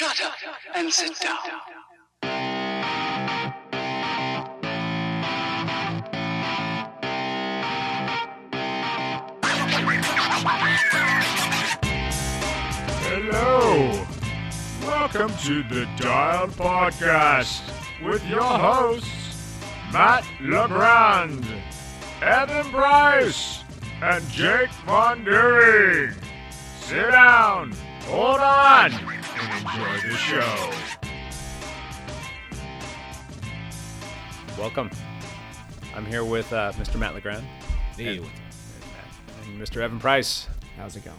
Shut up and sit down. Hello. Welcome to the Dialed Podcast with your hosts, Matt LeGrand, Evan Bryce, and Jake Von. Sit down, hold on, enjoy the show. Welcome. I'm here with uh, Mr. Matt Legrand Hey, and, and Mr. Evan Price. How's it going?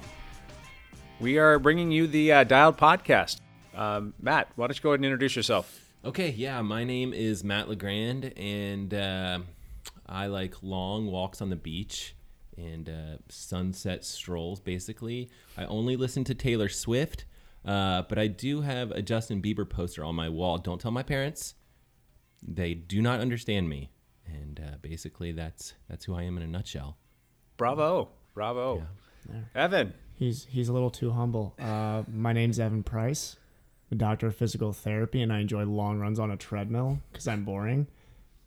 We are bringing you the uh, Dialed Podcast. Um, Matt, why don't you go ahead and introduce yourself? Okay, yeah, my name is Matt Legrand, and uh, I like long walks on the beach and uh, sunset strolls. Basically, I only listen to Taylor Swift, uh, but I do have a Justin Bieber poster on my wall. Don't tell my parents; they do not understand me. And uh, basically, that's that's who I am in a nutshell. Bravo. Bravo. yeah. Evan. He's he's a little too humble. Uh, my name's Evan Price, a doctor of physical therapy, and I enjoy long runs on a treadmill because I'm boring.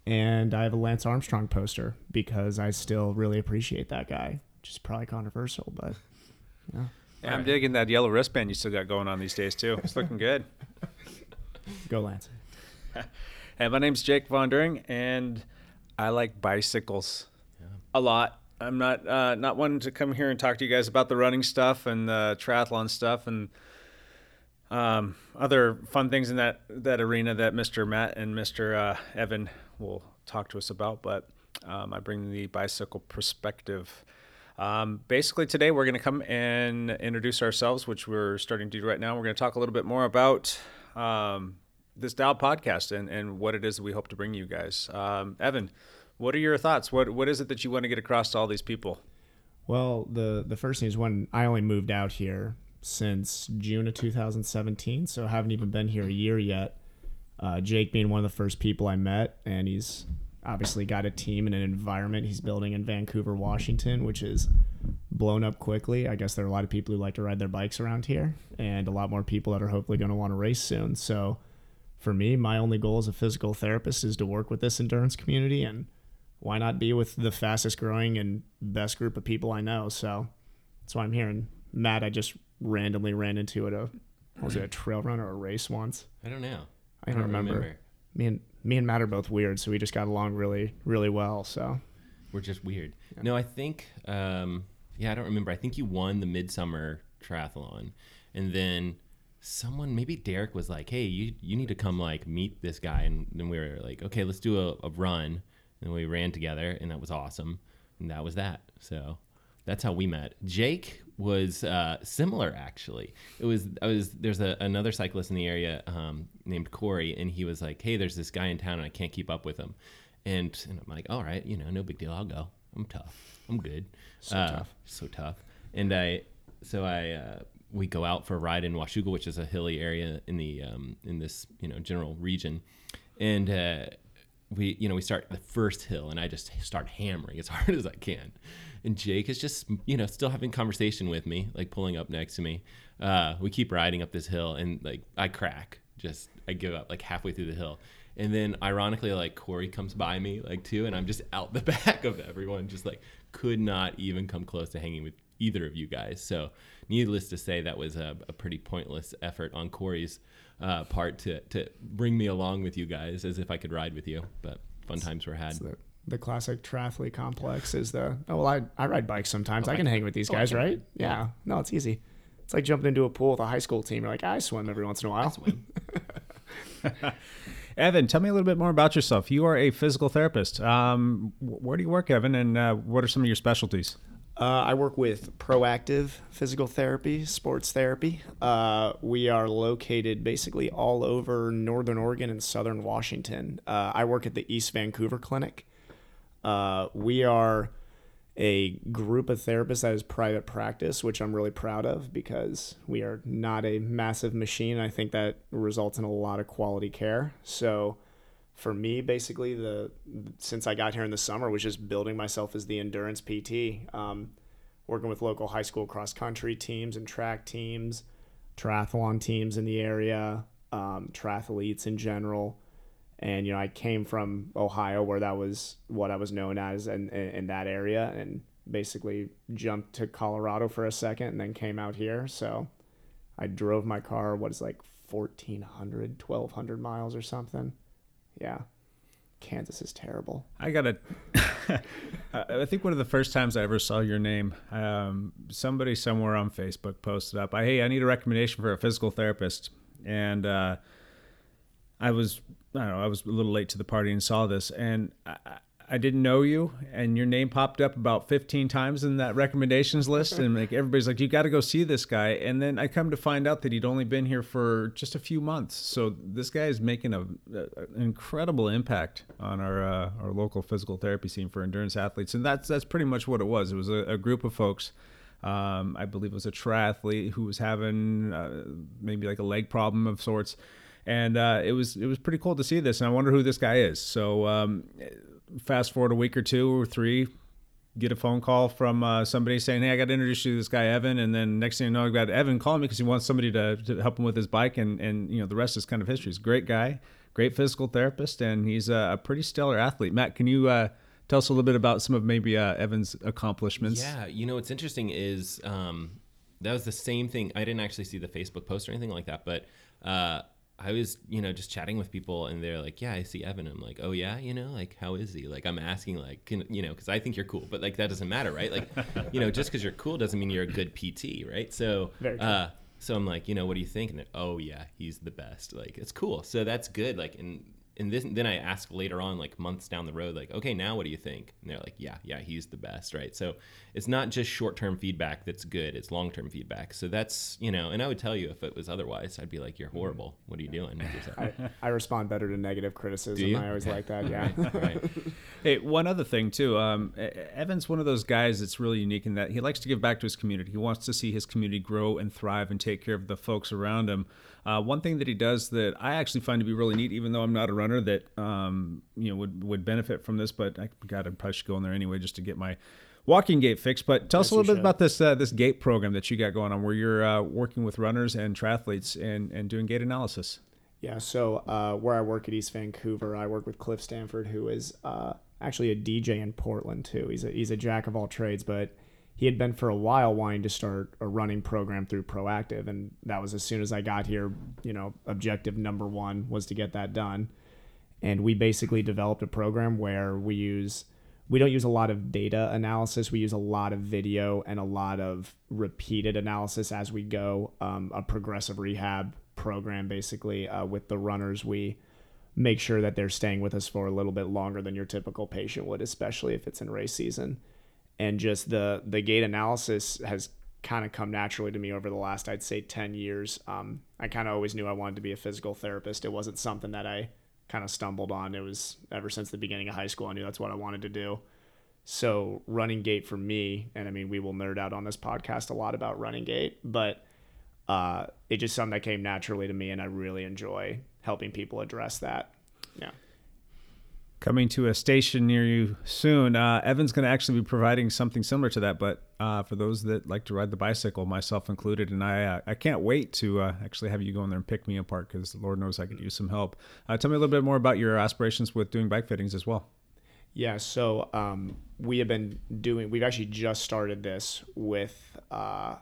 And I have a Lance Armstrong poster because I still really appreciate that guy, which is probably controversial, but Yeah, I'm digging that yellow wristband you still got going on these days, too. It's looking good. go Lance. Hey, my name's Jake Von During, and I like bicycles a lot. I'm not uh, not one to come here and talk to you guys about the running stuff and the triathlon stuff and um, other fun things in that that arena that Mr. Matt and Mr. Uh, Evan will talk to us about. But um, I bring the bicycle perspective. Um, basically, today we're going to come and introduce ourselves, which we're starting to do right now. We're going to talk a little bit more about um, this Dial podcast and, and what it is that we hope to bring you guys. Um, Evan, what are your thoughts? What what is it that you want to get across to all these people? Well, the the first thing is when I only moved out here since June of 2017, so I haven't even been here a year yet. Uh, Jake being one of the first people I met, and he's obviously got a team and an environment he's building in Vancouver, Washington, which is blown up quickly. I guess there are a lot of people who like to ride their bikes around here, and a lot more people that are hopefully going to want to race soon. So, for me, my only goal as a physical therapist is to work with this endurance community and why not be with the fastest growing and best group of people I know? So that's why I'm here. And Matt, I just randomly ran into at a was it a trail run or a race once? I don't know. I don't, remember. Me and me and Matt are both weird, so we just got along really really well. So We're just weird. No, I think, um, yeah, I don't remember. I think you won the midsummer triathlon, and then someone, maybe Derek, was like, "Hey, you you need to come like meet this guy," and then we were like, "Okay, let's do a, a run," and we ran together, and that was awesome, and that was that. So that's how we met. Jake was uh, similar actually. It was I was there's a, another cyclist in the area um, named Corey, and he was like, "Hey, there's this guy in town, and I can't keep up with him." And, and I'm like, "All right, you know, no big deal. I'll go. I'm tough. I'm good. So tough. so tough." And I so I uh, we go out for a ride in Washougal, which is a hilly area in the um, in this you know general region, and. We you know we start the first hill and i just start hammering as hard as i can. And jake is just you know still having conversation with me like pulling up next to me. Uh, we keep riding up this hill and like i crack. Just i give up like halfway through the hill. And then ironically like corey comes by me like too and i'm just out the back of everyone just like could not even come close to hanging with either of you guys. So needless to say that was a, a pretty pointless effort on corey's uh, part to, to bring me along with you guys as if I could ride with you. But fun times were had. the the classic triathlete complex is the oh well I I ride bikes sometimes. I can hang with these oh, guys, can. right? Yeah. No, it's easy. It's like jumping into a pool with a high school team. You're like, I swim every once in a while. Evan, tell me a little bit more about yourself. You are a physical therapist. Um, where do you work, Evan, and uh, what are some of your specialties? Uh, I work with Proactive Physical Therapy, Sports Therapy. Uh, we are located basically all over Northern Oregon and Southern Washington. Uh, I work at the East Vancouver Clinic. Uh, we are a group of therapists that is private practice, which I'm really proud of because we are not a massive machine. I think that results in a lot of quality care. So, for me, basically, the since I got here in the summer was just building myself as the endurance PT, um, working with local high school cross country teams and track teams, triathlon teams in the area, um, triathletes in general. And, you know, I came from Ohio where that was what I was known as in, in, in that area and basically jumped to Colorado for a second and then came out here. So I drove my car, what is like 1,400, 1,200 miles or something. Yeah. Kansas is terrible. I gotta. I think one of the first times I ever saw your name, um, somebody somewhere on Facebook posted up, I "Hey, I need a recommendation for a physical therapist," and uh, I was, I don't know, I was a little late to the party and saw this, and I, I didn't know you, and your name popped up about 15 times in that recommendations list, and like everybody's like, "You got to go see this guy." And then I come to find out that he'd only been here for just a few months. So this guy is making a, a an incredible impact on our uh, our local physical therapy scene for endurance athletes, and that's that's pretty much what it was. It was a, a group of folks. Um, I believe it was a triathlete who was having uh, maybe like a leg problem of sorts, and uh, it was it was pretty cool to see this. And I wonder who this guy is. So. Um, fast forward a week or two or three, get a phone call from uh, somebody saying, "Hey, I got to introduce you to this guy Evan," and then next thing you know, I got Evan calling me because he wants somebody to, to help him with his bike, and and you know the rest is kind of history. He's a great guy, great physical therapist, and he's a, a pretty stellar athlete. Matt, can you uh, tell us a little bit about some of maybe uh, Evan's accomplishments? Yeah, you know what's interesting is um, that was the same thing. I didn't actually see the Facebook post or anything like that, but uh, I was, you know, just chatting with people and they're like, yeah, I see Evan. I'm like, oh yeah, you know, like how is he? Like I'm asking like, can, you know, cause I think you're cool, but like that doesn't matter, right? Like, you know, just cause you're cool doesn't mean you're a good PT, right? So, uh, so I'm like, you know, what do you think? And oh yeah, he's the best. Like it's cool. So that's good. Like, and and this, then I ask later on, like months down the road, like, okay, now what do you think? And they're like, yeah, yeah, he's the best, right? So it's not just short term feedback that's good; it's long term feedback. So that's you know, and I would tell you if it was otherwise, I'd be like, you're horrible. What are you doing? I, I respond better to negative criticism. I always like that. Yeah. right. Hey, one other thing too. Um, Evan's one of those guys that's really unique in that he likes to give back to his community. He wants to see his community grow and thrive and take care of the folks around him. Uh, one thing that he does that I actually find to be really neat, even though I'm not a runner, that um, you know would would benefit from this, but I got to probably should go in there anyway just to get my walking gait fixed. But tell yes, us a little bit should. about this uh, this gait program that you got going on, where you're uh, working with runners and triathletes and and doing gait analysis. Yeah, so uh, where I work at East Vancouver, I work with Cliff Stanford, who is uh, actually a DJ in Portland too. He's a he's a jack of all trades, but he had been for a while wanting to start a running program through Proactive, and that was as soon as I got here. You know, objective number one was to get that done, and we basically developed a program where we use we don't use a lot of data analysis. We use a lot of video and a lot of repeated analysis as we go. Um, a progressive rehab program, basically, uh, with the runners. We make sure that they're staying with us for a little bit longer than your typical patient would, especially if it's in race season and just the the gait analysis has kind of come naturally to me over the last I'd say 10 years. Um, I kind of always knew I wanted to be a physical therapist. It wasn't something that I kind of stumbled on. It was ever since the beginning of high school I knew that's what I wanted to do. So running gait for me, and I mean we will nerd out on this podcast a lot about running gait, but uh, it just something that came naturally to me, and I really enjoy helping people address that. Yeah coming to a station near you soon. Uh, Evan's going to actually be providing something similar to that, but uh, for those that like to ride the bicycle, myself included, and I, uh, I can't wait to uh, actually have you go in there and pick me apart because Lord knows I could use some help. Uh, tell me a little bit more about your aspirations with doing bike fittings as well. Yeah, so um, we have been doing. We've actually just started this with. Uh,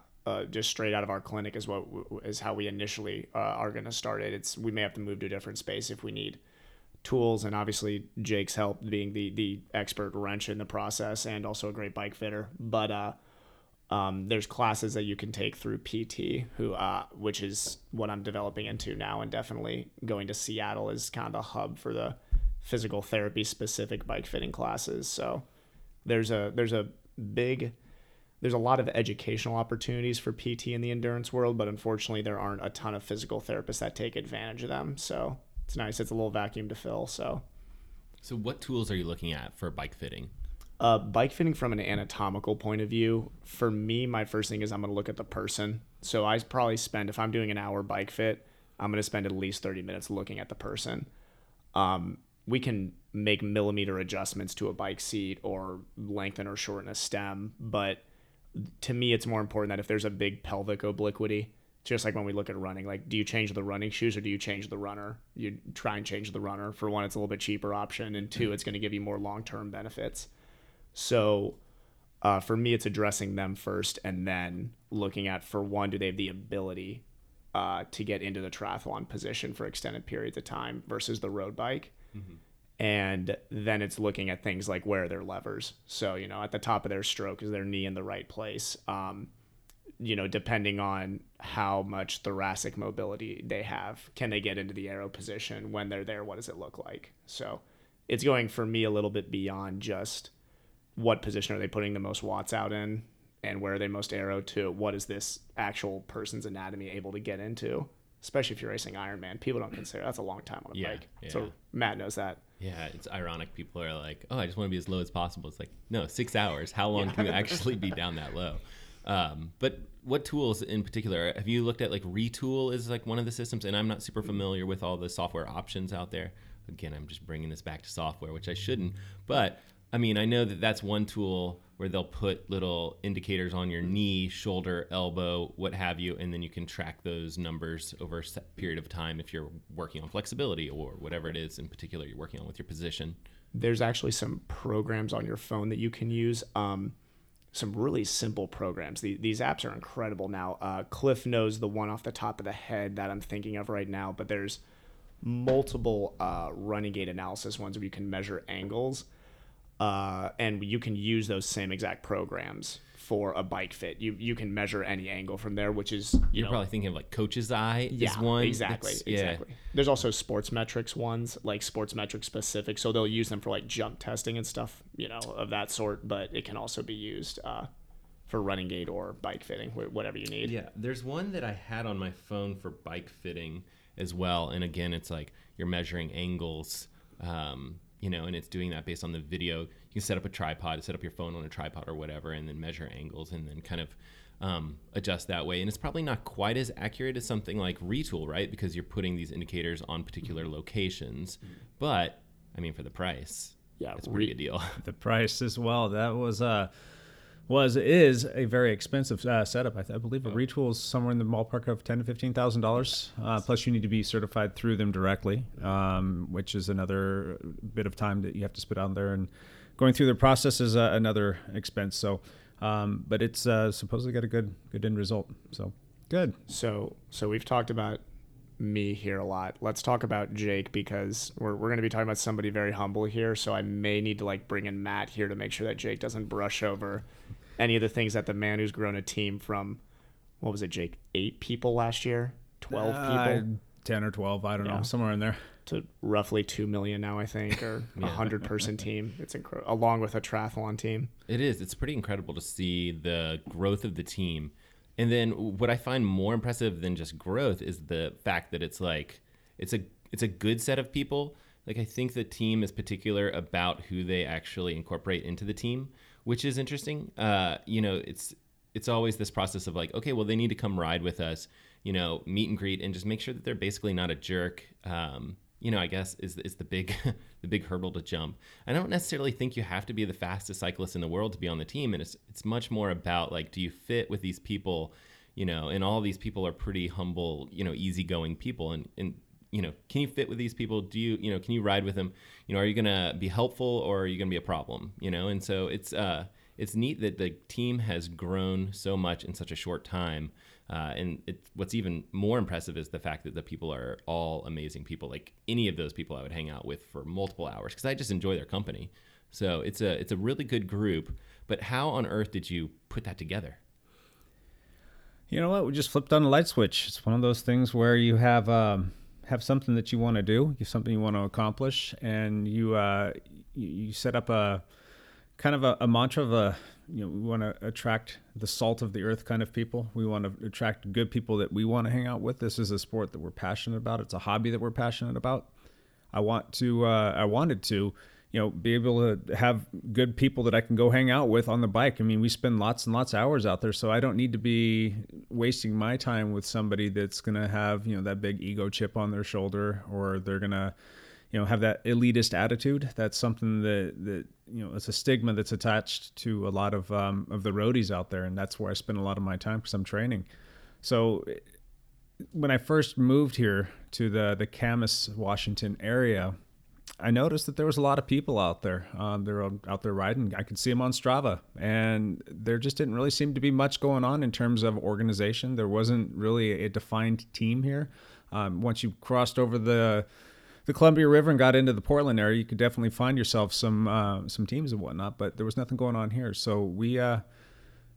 just straight out of our clinic is what is how we initially are going to start it. It's we may have to move to a different space if we need tools and obviously Jake's help being the the expert wrench in the process and also a great bike fitter. But uh, um, there's classes that you can take through PT, who uh, which is what I'm developing into now, and definitely going to Seattle is kind of the hub for the physical therapy specific bike fitting classes. So there's a there's a big there's a lot of educational opportunities for PT in the endurance world, but unfortunately there aren't a ton of physical therapists that take advantage of them. So it's nice. It's a little vacuum to fill. So, so what tools are you looking at for bike fitting? Uh, bike fitting from an anatomical point of view, for me, my first thing is I'm going to look at the person. So I probably spend, if I'm doing an hour bike fit, I'm going to spend at least 30 minutes looking at the person. Um, we can make millimeter adjustments to a bike seat or lengthen or shorten a stem, but to me, it's more important that if there's a big pelvic obliquity, just like when we look at running, like do you change the running shoes or do you change the runner? You try and change the runner. For one, it's a little bit cheaper option, and two, it's going to give you more long term benefits. So uh, for me, it's addressing them first, and then looking at for one, do they have the ability uh, to get into the triathlon position for extended periods of time versus the road bike. And then it's looking at things like where are their levers. So, you know, at the top of their stroke, is their knee in the right place? Um, you know, depending on how much thoracic mobility they have, can they get into the aero position when they're there? What does it look like? So it's going for me a little bit beyond just what position are they putting the most watts out in and where are they most aero to what is this actual person's anatomy able to get into especially if you're racing ironman people don't consider that's a long time on a Yeah, bike yeah. so matt knows that Yeah, it's ironic. People are like, "Oh, I just want to be as low as possible." It's like, no, six hours. How long can you actually be down that low? Um, but what tools in particular have you looked at? Like Retül is like one of the systems, and I'm not super familiar with all the software options out there. Again, I'm just bringing this back to software, which I shouldn't. But I mean, I know that that's one tool where they'll put little indicators on your knee, shoulder, elbow, what have you, and then you can track those numbers over a period of time if you're working on flexibility or whatever it is in particular you're working on with your position. there's actually some programs on your phone that you can use um, some really simple programs. The, these apps are incredible now. Uh, cliff knows the one off the top of the head that i'm thinking of right now but there's multiple uh, running gait analysis ones where you can measure angles uh, and you can use those same exact programs for a bike fit. You you can measure any angle from there, which is you You're know, probably thinking of like Coach's Eye yeah, is one. exactly, yeah. exactly. There's also sports metrics ones, like sports metric specific, so they'll use them for like jump testing and stuff, you know, of that sort. But it can also be used uh, for running gait or bike fitting, whatever you need. Yeah, there's one that I had on my phone for bike fitting as well, and again, it's like you're measuring angles, um, you know, and it's doing that based on the video. You can set up a tripod, set up your phone on a tripod or whatever, and then measure angles, and then kind of um, adjust that way. And it's probably not quite as accurate as something like Retül, right? Because you're putting these indicators on particular locations, but I mean, for the price, Yeah, it's a pretty Re- good deal. the price as well. That was uh was is a very expensive uh, setup. I, th- I believe a Retül is somewhere in the ballpark of ten to fifteen thousand dollars. Uh, plus, you need to be certified through them directly, um, which is another bit of time that you have to spit out there. And going through the process is uh, another expense. So, um, but it's uh, supposedly got a good good end result. So good. So so we've talked about me here a lot. Let's talk about Jake because we're we're gonna be talking about somebody very humble here. So I may need to like bring in Matt here to make sure that Jake doesn't brush over any of the things that the man who's grown a team from what was it, Jake? Eight people last year? Twelve Uh, people? ten or twelve. I don't Yeah. know, somewhere in there. To roughly two million now, I think, or a hundred person team. It's incredible, along with a triathlon team. It is. It's pretty incredible to see the growth of the team. And then what I find more impressive than just growth is the fact that it's like it's a it's a good set of people. Like I think the team is particular about who they actually incorporate into the team, which is interesting. Uh, you know, it's it's always this process of like, okay, well, they need to come ride with us, you know, meet and greet, and just make sure that they're basically not a jerk. Um, you know, I guess is is the big the big hurdle to jump. I don't necessarily think you have to be the fastest cyclist in the world to be on the team, and it's it's much more about like, do you fit with these people? You know, and all these people are pretty humble, you know, easygoing people, and and you know, can you fit with these people? Do you, you know, can you ride with them? You know, are you gonna be helpful or are you gonna be a problem? You know, and so it's uh it's neat that the team has grown so much in such a short time. Uh, and it, what's even more impressive is the fact that the people are all amazing people. Like any of those people, I would hang out with for multiple hours because I just enjoy their company. So it's a it's a really good group. But how on earth did you put that together? You know what? We just flipped on a light switch. It's one of those things where you have um, have something that you want to do, you have something you want to accomplish, and you uh, you, you set up a kind of a, a mantra of a you know we want to attract the salt of the earth kind of people. We want to attract good people that we want to hang out with. This is a sport that we're passionate about. It's a hobby that we're passionate about. I want to uh, I wanted to you know be able to have good people that I can go hang out with on the bike. I mean, we spend lots and lots of hours out there, so I don't need to be wasting my time with somebody that's going to have, you know, that big ego chip on their shoulder or they're going to you know have that elitist attitude. That's something that that you know it's a stigma that's attached to a lot of um, of the roadies out there, and that's where I spend a lot of my time because I'm training. So when I first moved here to the the Camas, Washington area, I noticed that there was a lot of people out there. Um, they were out there riding. I could see them on Strava, and there just didn't really seem to be much going on in terms of organization. There wasn't really a defined team here. Um, once you crossed over the the Columbia River and got into the Portland area, you could definitely find yourself some uh, some teams and whatnot. But there was nothing going on here, so we. Uh,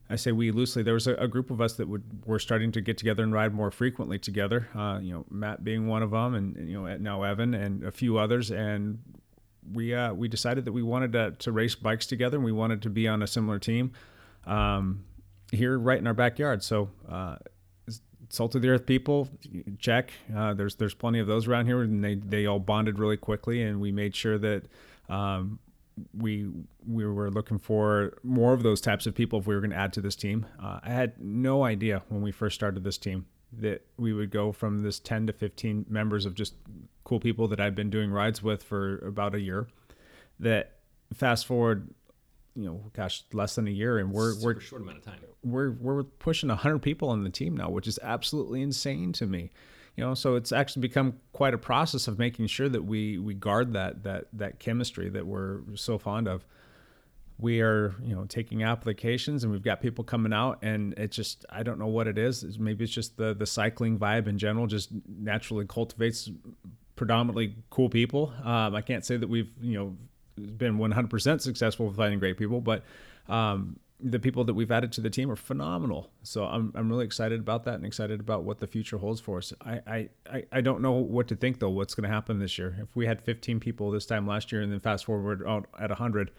I say we loosely. There was a, a, group of us that would were starting to get together and ride more frequently together. Uh, you know, Matt being one of them, and, you know now Evan and a few others. And we uh, we decided that we wanted to, to race bikes together, and we wanted to be on a similar team um, here, right in our backyard. So. Uh, Salt of the Earth people, check. Uh, there's there's plenty of those around here, and they they all bonded really quickly, and we made sure that um, we we were looking for more of those types of people if we were going to add to this team. Uh, I had no idea when we first started this team that we would go from this 10 to 15 members of just cool people that I've been doing rides with for about a year. That fast forward, you know, gosh, less than a year, and we're Super we're short amount of time. We're we're pushing 100 people on the team now, which is absolutely insane to me. You know so it's actually become quite a process of making sure that we we guard that that that chemistry that we're so fond of. We are you know taking applications and we've got people coming out and it just i don't know what it is. Maybe it's just the the cycling vibe in general just naturally cultivates predominantly cool people. Um, i can't say that we've you know been 100% successful with finding great people but um, the people that we've added to the team are phenomenal. So I'm, I'm really excited about that and excited about what the future holds for us. I, I, I don't know what to think though, what's going to happen this year. If we had 15 people this time last year and then fast forward out at 100,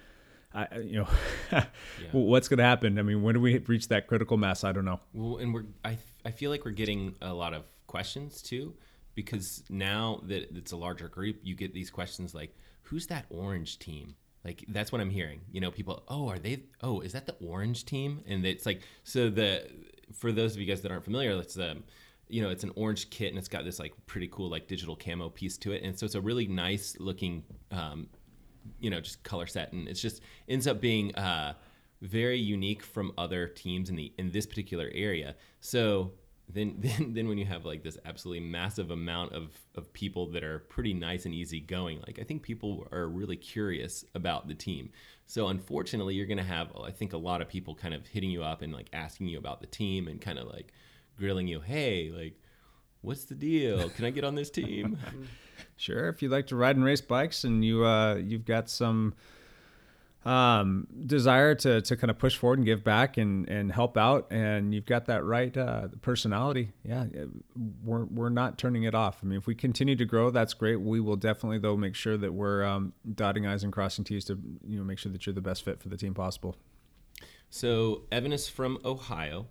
I, you know, yeah. what's going to happen? I mean, when do we reach that critical mass? I don't know. Well, and we're, I, I feel like we're getting a lot of questions too, because now that it's a larger group, you get these questions like, who's that orange team? Like that's what I'm hearing. You know, people, oh, are they? Oh, is that the orange team? And it's like, so the for those of you guys that aren't familiar, it's um, you know, it's an orange kit and it's got this like pretty cool like digital camo piece to it, and so it's a really nice looking, um, you know, just color set, and it's just ends up being uh, very unique from other teams in the in this particular area. So then then then when you have like this absolutely massive amount of of people that are pretty nice and easy going like i think people are really curious about the team. So unfortunately you're going to have i think a lot of people kind of hitting you up and like asking you about the team and kind of like grilling you hey like what's the deal? Can i get on this team? Sure if you'd like to ride and race bikes and you uh you've got some um, desire to, to kind of push forward and give back and, and help out, and you've got that right uh, personality. Yeah, we're, we're not turning it off. I mean, if we continue to grow, that's great. We will definitely though make sure that we're um, dotting i's and crossing t's to you know make sure that you're the best fit for the team possible. So Evan is from Ohio.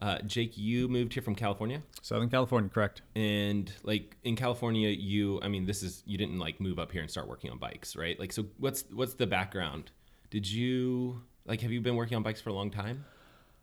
Uh, Jake, you moved here from California. Southern California, correct? And like in California, you, I mean, this is you didn't like move up here and start working on bikes, right? Like, so what's what's the background did you like? Have you been working on bikes for a long time?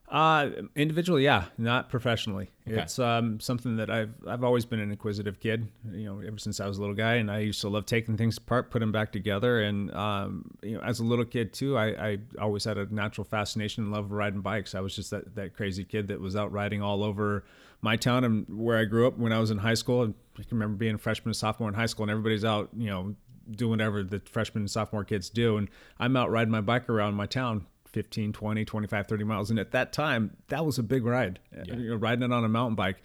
Uh, individually, yeah, not professionally. Okay. It's um, something that I've I've always been an inquisitive kid. You know, ever since I was a little guy, and I used to love taking things apart, putting them back together. And um, you know, as a little kid too, I, I always had a natural fascination and love of riding bikes. I was just that that crazy kid that was out riding all over my town and where I grew up when I was in high school. And I can remember being a freshman and sophomore in high school, and everybody's out, you know, doing whatever the freshman and sophomore kids do. And I'm out riding my bike around my town 15, 20, 25, 30 miles. And at that time, that was a big ride, yeah. you know, riding it on a mountain bike.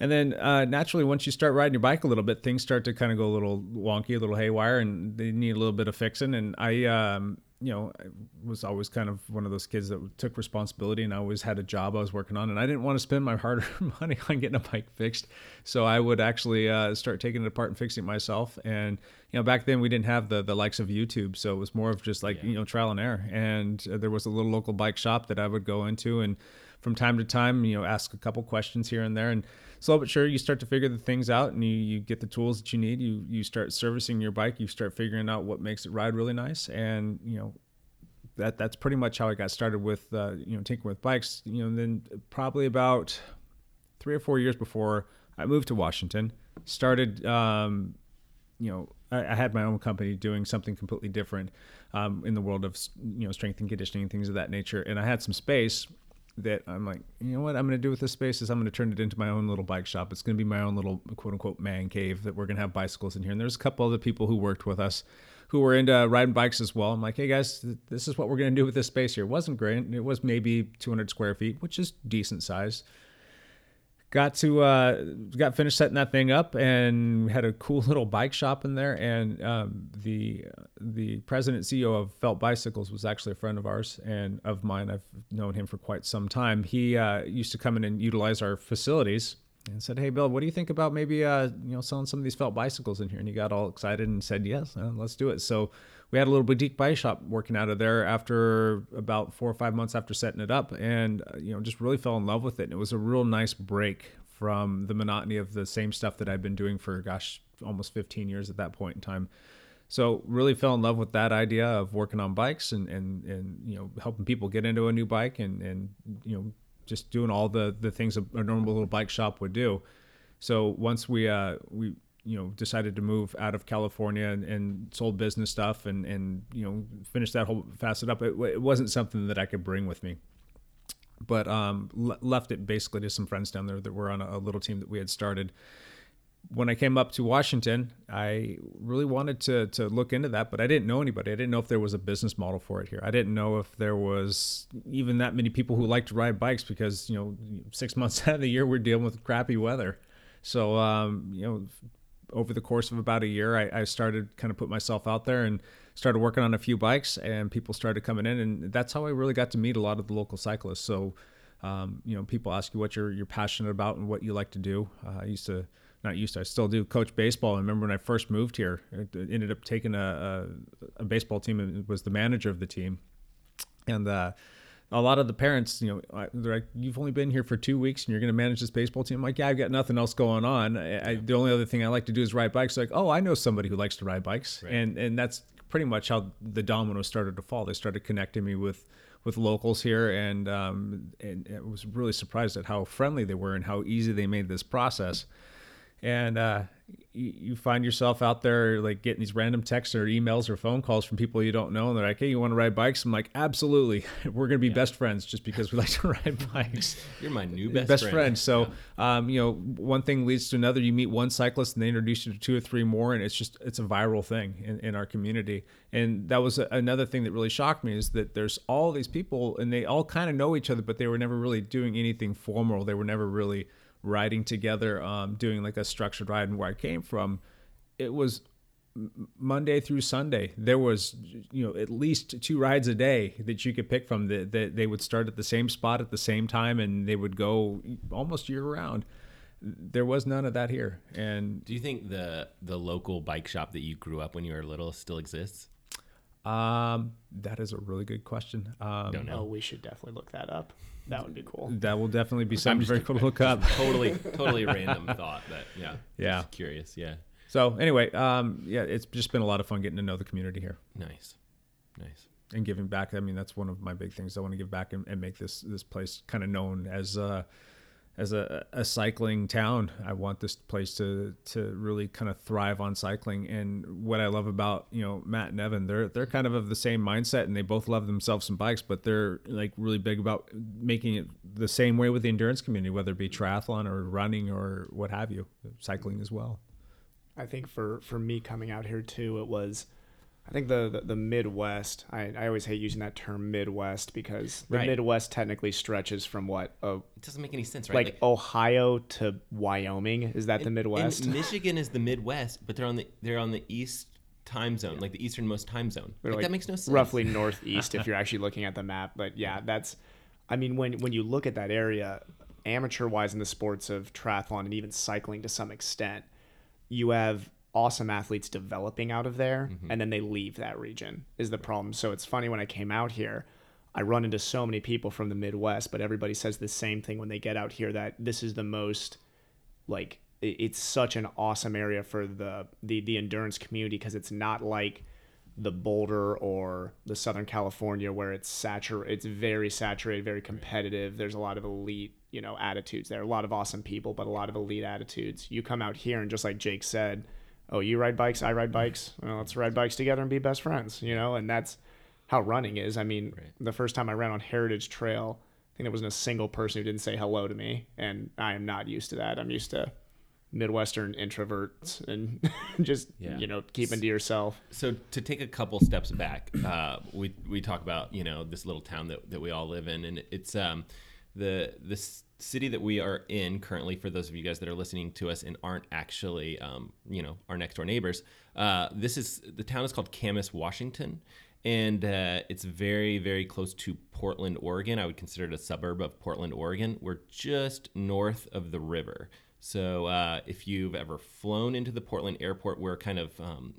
And then uh, naturally, once you start riding your bike a little bit, things start to kind of go a little wonky, a little haywire, and they need a little bit of fixing. And I, um, you know, I was always kind of one of those kids that took responsibility and I always had a job I was working on and I didn't want to spend my hard earned money on getting a bike fixed. So I would actually uh, start taking it apart and fixing it myself. And, you know, back then we didn't have the, the likes of YouTube. So it was more of just like, yeah. you know, trial and error. And uh, there was a little local bike shop that I would go into and from time to time, you know, ask a couple questions here and there. And, slow but sure you start to figure the things out and you, you get the tools that you need. You you start servicing your bike. You start figuring out what makes it ride really nice. And you know that that's pretty much how I got started with uh, you know tinkering with bikes. You know then probably about three or four years before I moved to Washington started um, you know I, had my own company doing something completely different um, in the world of you know strength and conditioning and things of that nature. And I had some space that I'm like, you know what I'm going to do with this space is I'm going to turn it into my own little bike shop. It's going to be my own little quote unquote man cave that we're going to have bicycles in here. And there's a couple other people who worked with us who were into riding bikes as well. I'm like, hey guys, this is what we're going to do with this space here. It wasn't great. It was maybe 200 square feet, which is decent size got to uh, got finished setting that thing up and had a cool little bike shop in there. And um, the the president ceo of felt bicycles was actually a friend of ours and of mine. I've known him for quite some time. He uh, used to come in and utilize our facilities and said hey bill what do you think about maybe uh, you know selling some of these felt bicycles in here? And he got all excited and said yes uh, let's do it. So we had a little boutique bike shop working out of there after about four or five months after setting it up and uh, you know just really fell in love with it. And it was a real nice break from the monotony of the same stuff that i've been doing for gosh almost 15 years at that point in time. So really fell in love with that idea of working on bikes and and, and you know helping people get into a new bike and and you know just doing all the the things a, a normal little bike shop would do. So once we uh we you know decided to move out of California and, and sold business stuff and and you know finished that whole facet up. It, it wasn't something that I could bring with me, but um, le- left it basically to some friends down there that were on a, a little team that we had started. When I came up to Washington, I really wanted to to look into that, but I didn't know anybody. I didn't know if there was a business model for it here. I didn't know if there was even that many people who liked to ride bikes because you know six months out of the year we're dealing with crappy weather. So um, you know, over the course of about a year, I, I started kind of put myself out there and started working on a few bikes, and people started coming in, and that's how I really got to meet a lot of the local cyclists. So, um, you know, people ask you what you're you're passionate about and what you like to do. Uh, I used to. Not used to. I still do coach baseball. I remember when I first moved here, ended up taking a, a, a baseball team and was the manager of the team. And uh, a lot of the parents, you know, they're like, "You've only been here for two weeks, and you're going to manage this baseball team." I'm like, "Yeah, I've got nothing else going on. I, I, the only other thing I like to do is ride bikes." Like, "Oh, I know somebody who likes to ride bikes," Right. and and that's pretty much how the dominoes started to fall. They started connecting me with with locals here, and um, and I was really surprised at how friendly they were and how easy they made this process. And uh, you, you find yourself out there like getting these random texts or emails or phone calls from people you don't know, and they're like, "Hey, you want to ride bikes?" I'm like, "Absolutely, we're gonna be best friends just because we like to ride bikes." You're my new best, best friend. friend. So, um, you know, one thing leads to another. You meet one cyclist, and they introduce you to two or three more, and it's just it's a viral thing in, in our community. And that was a, another thing that really shocked me is that there's all these people, and they all kind of know each other, but they were never really doing anything formal. They were never really riding together, um, doing like a structured ride. And where I came from, it was Monday through Sunday, there was you know at least two rides a day that you could pick from. That that they would start at the same spot at the same time, and they would go almost year round. There was none of that here, and Do you think the the local bike shop that you grew up when you were little still exists? Um, that is a really good question. Um, Don't know. Oh, we should definitely look that up. That would be cool. that will definitely be something very cool to look up. Totally, totally random thought, but yeah, Yeah. Just curious, yeah. So anyway, um, yeah, it's just been a lot of fun getting to know the community here. Nice, nice. and giving back. I mean, that's one of my big things. I want to give back and, and make this this place kind of known as a as a, a cycling town. I want this place to to really kind of thrive on cycling. And what I love about you know Matt and Evan, they're they're kind of of the same mindset, and they both love themselves some bikes, but they're like really big about making it the same way with the endurance community, whether it be triathlon or running or what have you, cycling as well. I think for for me coming out here too, it was. I think the, the, the Midwest. I, I always hate using that term Midwest because the Right. Midwest technically stretches from what uh, It doesn't make any sense, right? like Ohio to Wyoming. Is that the Midwest? Michigan is the Midwest, but they're on the they're on the east time zone, like the easternmost time zone. They're Like, that makes no sense. Roughly northeast if you're actually looking at the map. But yeah, that's I mean when when you look at that area, amateur wise in the sports of triathlon and even cycling to some extent, you have awesome athletes developing out of there mm-hmm. and then they leave that region is the problem. So it's funny when I came out here, I run into so many people from the Midwest, but everybody says the same thing when they get out here that this is the most like it's such an awesome area for the the, the endurance community because it's not like the Boulder or the Southern California where it's satur it's very saturated, very competitive. There's a lot of elite, you know, attitudes there. A lot of awesome people, but a lot of elite attitudes. You come out here and just like Jake said, oh, you ride bikes, I ride bikes. Well, let's ride bikes together and be best friends, you know, and that's how running is. I mean, Right. the first time I ran on Heritage Trail, I think there wasn't a single person who didn't say hello to me, and I am not used to that. I'm used to Midwestern introverts and just Yeah. you know keeping to yourself. so to take a couple steps back, uh, we we talk about you know this little town that, that we all live in, and it's um the this city that we are in currently. For those of you guys that are listening to us and aren't actually um you know our next door neighbors, uh, this is the town is called Camas, Washington. And uh, it's very, very close to Portland, Oregon. I would consider it a suburb of Portland, Oregon. We're just north of the river. So uh, if you've ever flown into the Portland airport, we're kind of um,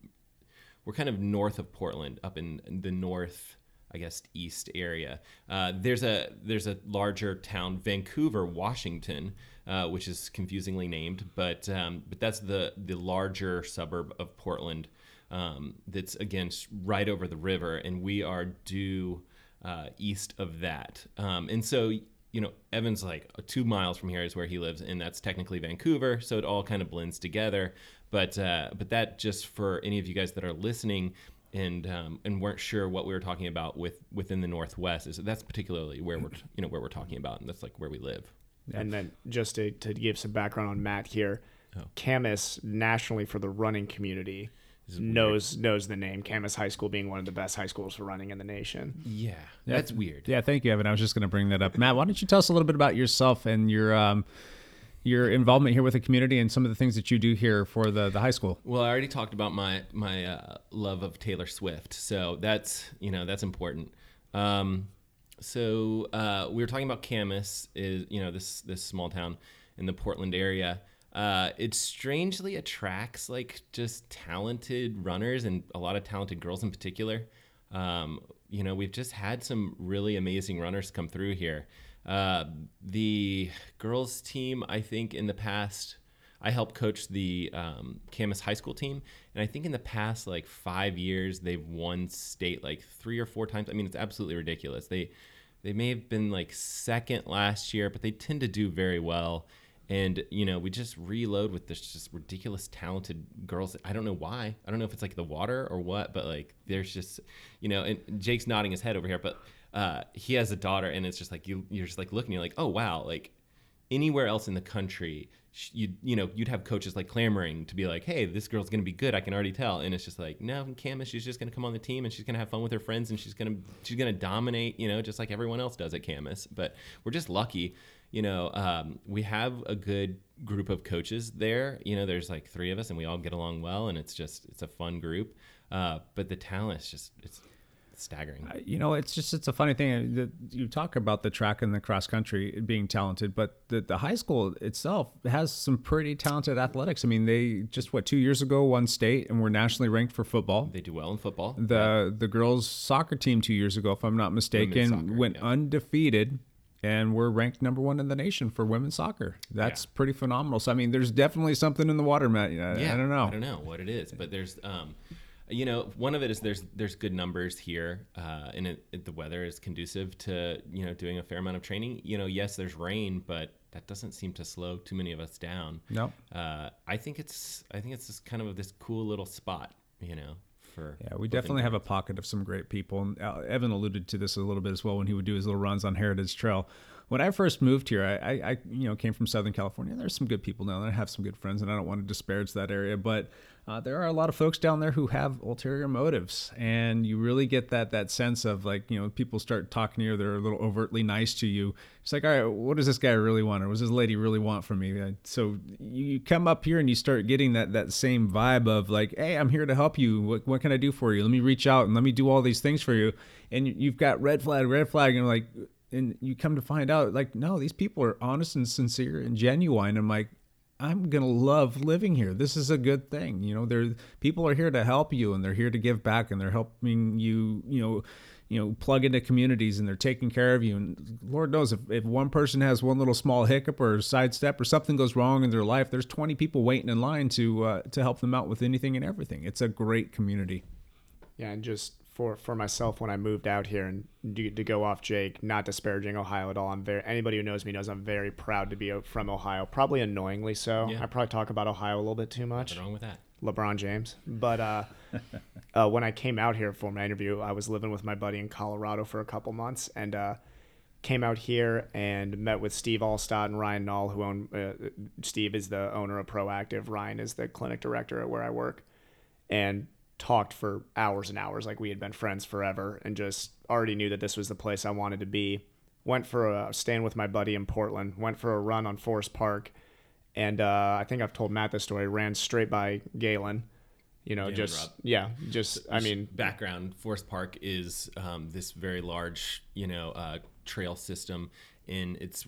we're kind of north of Portland, up in the north, I guess, east area. Uh, there's a there's a larger town, Vancouver, Washington, uh, which is confusingly named, but um, but that's the the larger suburb of Portland. Um, that's again right over the river, and we are due uh, east of that. Um, and so you know, Evan's like two miles from here is where he lives, and that's technically Vancouver. So it all kind of blends together. But uh, but that just for any of you guys that are listening and um, and weren't sure what we were talking about with within the Northwest is that's particularly where we're you know where we're talking about, and that's like where we live. And then just to, to give some background on Matt here, Camas nationally for the running community knows knows the name Camas High School being one of the best high schools for running in the nation. Yeah, that's weird. Yeah, thank you, Evan. I was just going to bring that up. Matt, why don't you tell us a little bit about yourself and your um, your involvement here with the community and some of the things that you do here for the, the high school? Well, I already talked about my my uh, love of Taylor Swift, so that's you know that's important. Um, so uh, we were talking about Camas, is you know this this small town in the Portland area. Uh, it strangely attracts like just talented runners and a lot of talented girls in particular. Um, you know, we've just had some really amazing runners come through here. Uh, the girls team, I think, in the past, I helped coach the um, Camas High School team, and I think in the past like five years they've won state like three or four times. I mean, it's absolutely ridiculous. They they may have been like second last year, but they tend to do very well. And you know, we just reload with this just ridiculous talented girls. I don't know why. I don't know if it's like the water or what, but like there's just you know. And Jake's nodding his head over here, but uh, he has a daughter, and it's just like you you're just like looking, you're like, oh wow, like anywhere else in the country, you you know, you'd have coaches like clamoring to be like, "Hey, this girl's gonna be good. I can already tell." And it's just like, no, Camas, she's just gonna come on the team and she's gonna have fun with her friends and she's gonna she's gonna dominate, you know, just like everyone else does at Camas. But we're just lucky, you know. Um, we have a good group of coaches there. You know, there's like three of us and we all get along well, and it's just it's a fun group. Uh, but the talent is just it's staggering. You know, it's just it's a funny thing uh, that you talk about the track and the cross country being talented, but the, the high school itself has some pretty talented athletics. I mean, they just what two years ago won state and were nationally ranked for football. They do well in football. The the girls soccer team two years ago, if I'm not mistaken, soccer, went yeah. undefeated and were ranked number one in the nation for women's soccer. That's pretty phenomenal. So I mean, there's definitely something in the water, Matt. I, I don't know. I don't know what it is, but there's, um, you know, one of it is there's there's good numbers here, uh, and it, it, the weather is conducive to you know doing a fair amount of training. You know, yes, there's rain, but that doesn't seem to slow too many of us down. Nope. Uh, I think it's I think it's just kind of this cool little spot, you know, for Yeah, we definitely have a pocket of some great people. And uh, Evan alluded to this a little bit as well when he would do his little runs on Heritage Trail. When I first moved here, I, I, you know came from Southern California. There's some good people down there. I have some good friends, and I don't want to disparage that area, but uh, there are a lot of folks down there who have ulterior motives, and you really get that that sense of like you know people start talking to you, they're a little overtly nice to you. It's like, all right, what does this guy really want, or what does this lady really want from me? Uh, So you come up here and you start getting that that same vibe of like, hey, I'm here to help you. What what can I do for you? Let me reach out and let me do all these things for you. And you- you've got red flag, red flag, and like, and you come to find out like, no, these people are honest and sincere and genuine. I'm like, I'm gonna love living here. This is a good thing. You know, there people are here to help you and they're here to give back and they're helping you, you know, you know, plug into communities and they're taking care of you. And Lord knows if, if one person has one little small hiccup or sidestep or something goes wrong in their life, there's 20 people waiting in line to uh, to help them out with anything and everything. It's a great community. Yeah, and just for for myself when I moved out here and to, to go off Jake, not disparaging Ohio at all. I'm very anybody who knows me knows I'm very proud to be from Ohio. Probably annoyingly so. Yeah. I probably talk about Ohio a little bit too much. What's wrong with that? LeBron James. But uh, uh, when I came out here for my interview, I was living with my buddy in Colorado for a couple months, and uh, came out here and met with Steve Allstott and Ryan Null, who own. Uh, Steve is the owner of Proactive. Ryan is the clinic director at where I work, and talked for hours and hours like we had been friends forever, and just already knew that this was the place I wanted to be. Went for a stand with my buddy in Portland. Went for a run on Forest Park, and uh, I think I've told Matt this story. Ran straight by Galen. You know, Galen just yeah, just I mean, background forest park is um, this very large you know uh, trail system and it's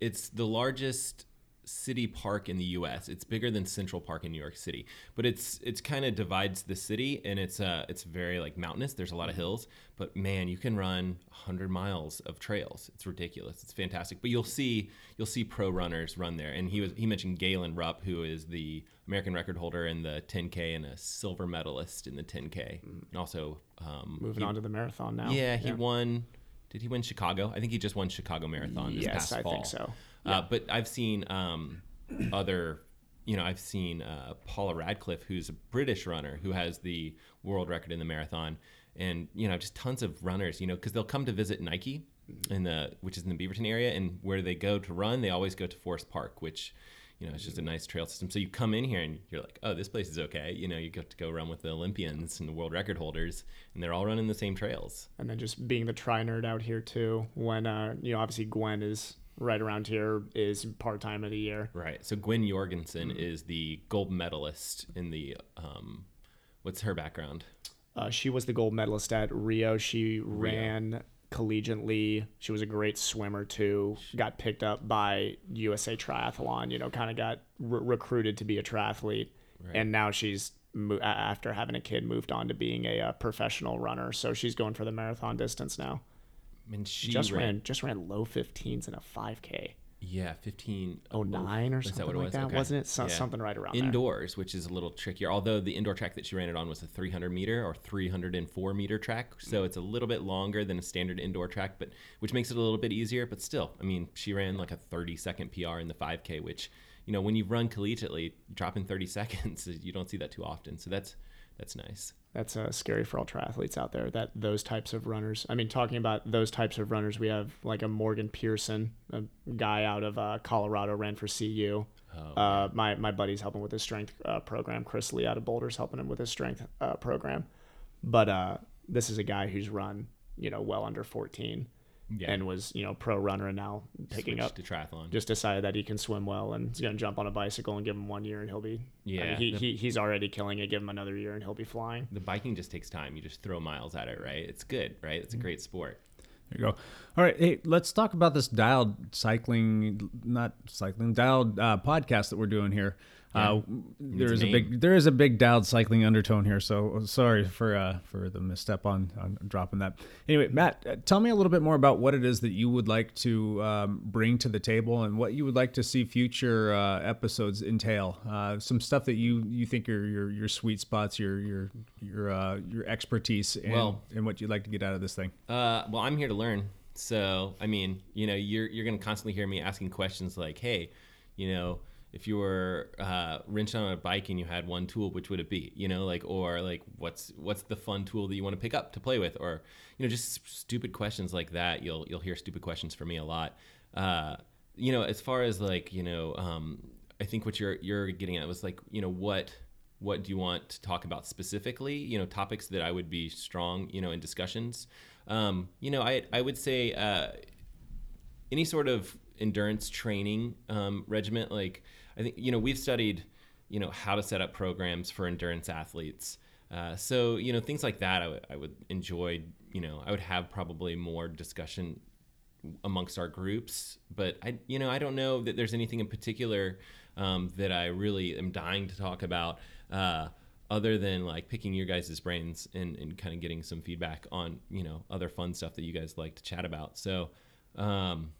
it's the largest city park in the US it's bigger than Central Park in New York City but it's it's kind of divides the city and it's uh it's very like mountainous there's a lot of hills but man you can run 100 miles of trails it's ridiculous it's fantastic but you'll see you'll see pro runners run there and he was he mentioned Galen Rupp who is the American record holder in the 10k and a silver medalist in the 10k and also um moving on to the marathon now. yeah, he won. Did he win Chicago? I think he just won Chicago Marathon this Yes, past I fall. think so. Uh, but I've seen um, other, you know, I've seen uh, Paula Radcliffe, who's a British runner who has the world record in the marathon, and you know, just tons of runners, you know, because they'll come to visit Nike in the which is in the Beaverton area, and where they go to run, they always go to Forest Park, which. You know, it's just a nice trail system. So you come in here and you're like, oh, this place is okay. You know, you get to go run with the Olympians and the world record holders, and they're all running the same trails. and then just being the tri nerd out here too. When uh, you know, obviously Gwen is right around here is part time of the year. Right. So Gwen Jorgensen is the gold medalist in the um, what's her background? Uh, she was the gold medalist at Rio. She ran collegiately. She was a great swimmer too. Got picked up by USA Triathlon. You know, kind of got re- recruited to be a triathlete, right. and now she's mo- after having a kid moved on to being a, uh professional runner. So she's going for the marathon distance now. Mean, she just ran just ran low 15s in a 5K. yeah, fifteen Oh nine or that something what it like was? that, Okay. wasn't it? So, Yeah. Something right around there. indoors, which is a little trickier. Although the indoor track that she ran it on was a 300 meter or 304 meter track, so mm. it's a little bit longer than a standard indoor track, but which makes it a little bit easier. But still, I mean, she ran like a 30 second PR in the 5K, which you know when you run collegiately, dropping 30 seconds, you don't see that too often. So that's that's nice. That's uh, scary for all triathletes out there. That those types of runners. I mean, talking about those types of runners, we have like a Morgan Pearson, a guy out of uh, Colorado, ran for CU. uh, my my buddy's helping with his strength uh, program. Chris Lee out of Boulder's helping him with his strength uh, program. But uh, this is a guy who's run, you know, well under 14, Yeah. and was you know pro runner and now picking Switched up to triathlon. just decided that he can swim well and he's going to jump on a bicycle and give him one year and he'll be I mean, Yeah, he, the- he, he's already killing it give him another year and he'll be flying the biking just takes time. You just throw miles at it, right? It's good, right? It's a great sport. There you go. All right, hey, let's talk about this dialed cycling, not cycling, dialed uh, podcast that we're doing here. Uh, there is a big, there is a big Dialed cycling undertone here. So sorry for uh, for the misstep on, on dropping that. Anyway, Matt, uh, tell me a little bit more about what it is that you would like to um, bring to the table and what you would like to see future uh, episodes entail. Uh, some stuff that you you think are your your sweet spots, your your your uh, your expertise, and, Well- and what you'd like to get out of this thing. Uh, well, I'm here to learn. So, I mean, you know, you're you're gonna constantly hear me asking questions like, "Hey, you know, if you were uh, wrenching on a bike and you had one tool, which would it be? You know, like, or like, what's what's the fun tool that you want to pick up to play with, or you know, just stupid questions like that. You'll you'll hear stupid questions from me a lot. Uh, you know, as far as like, you know, um, I think what you're you're getting at was like, you know, what what do you want to talk about specifically you know topics that i would be strong you know in discussions um, you know i i would say uh, any sort of endurance training um, regiment like i think you know we've studied you know how to set up programs for endurance athletes. Uh, so you know things like that I would- would enjoy you know i would have probably more discussion amongst our groups but i you know i don't know that there's anything in particular um, that i really am dying to talk about uh, other than like picking your guys' brains and, and kind of getting some feedback on you know other fun stuff that you guys like to chat about. So um,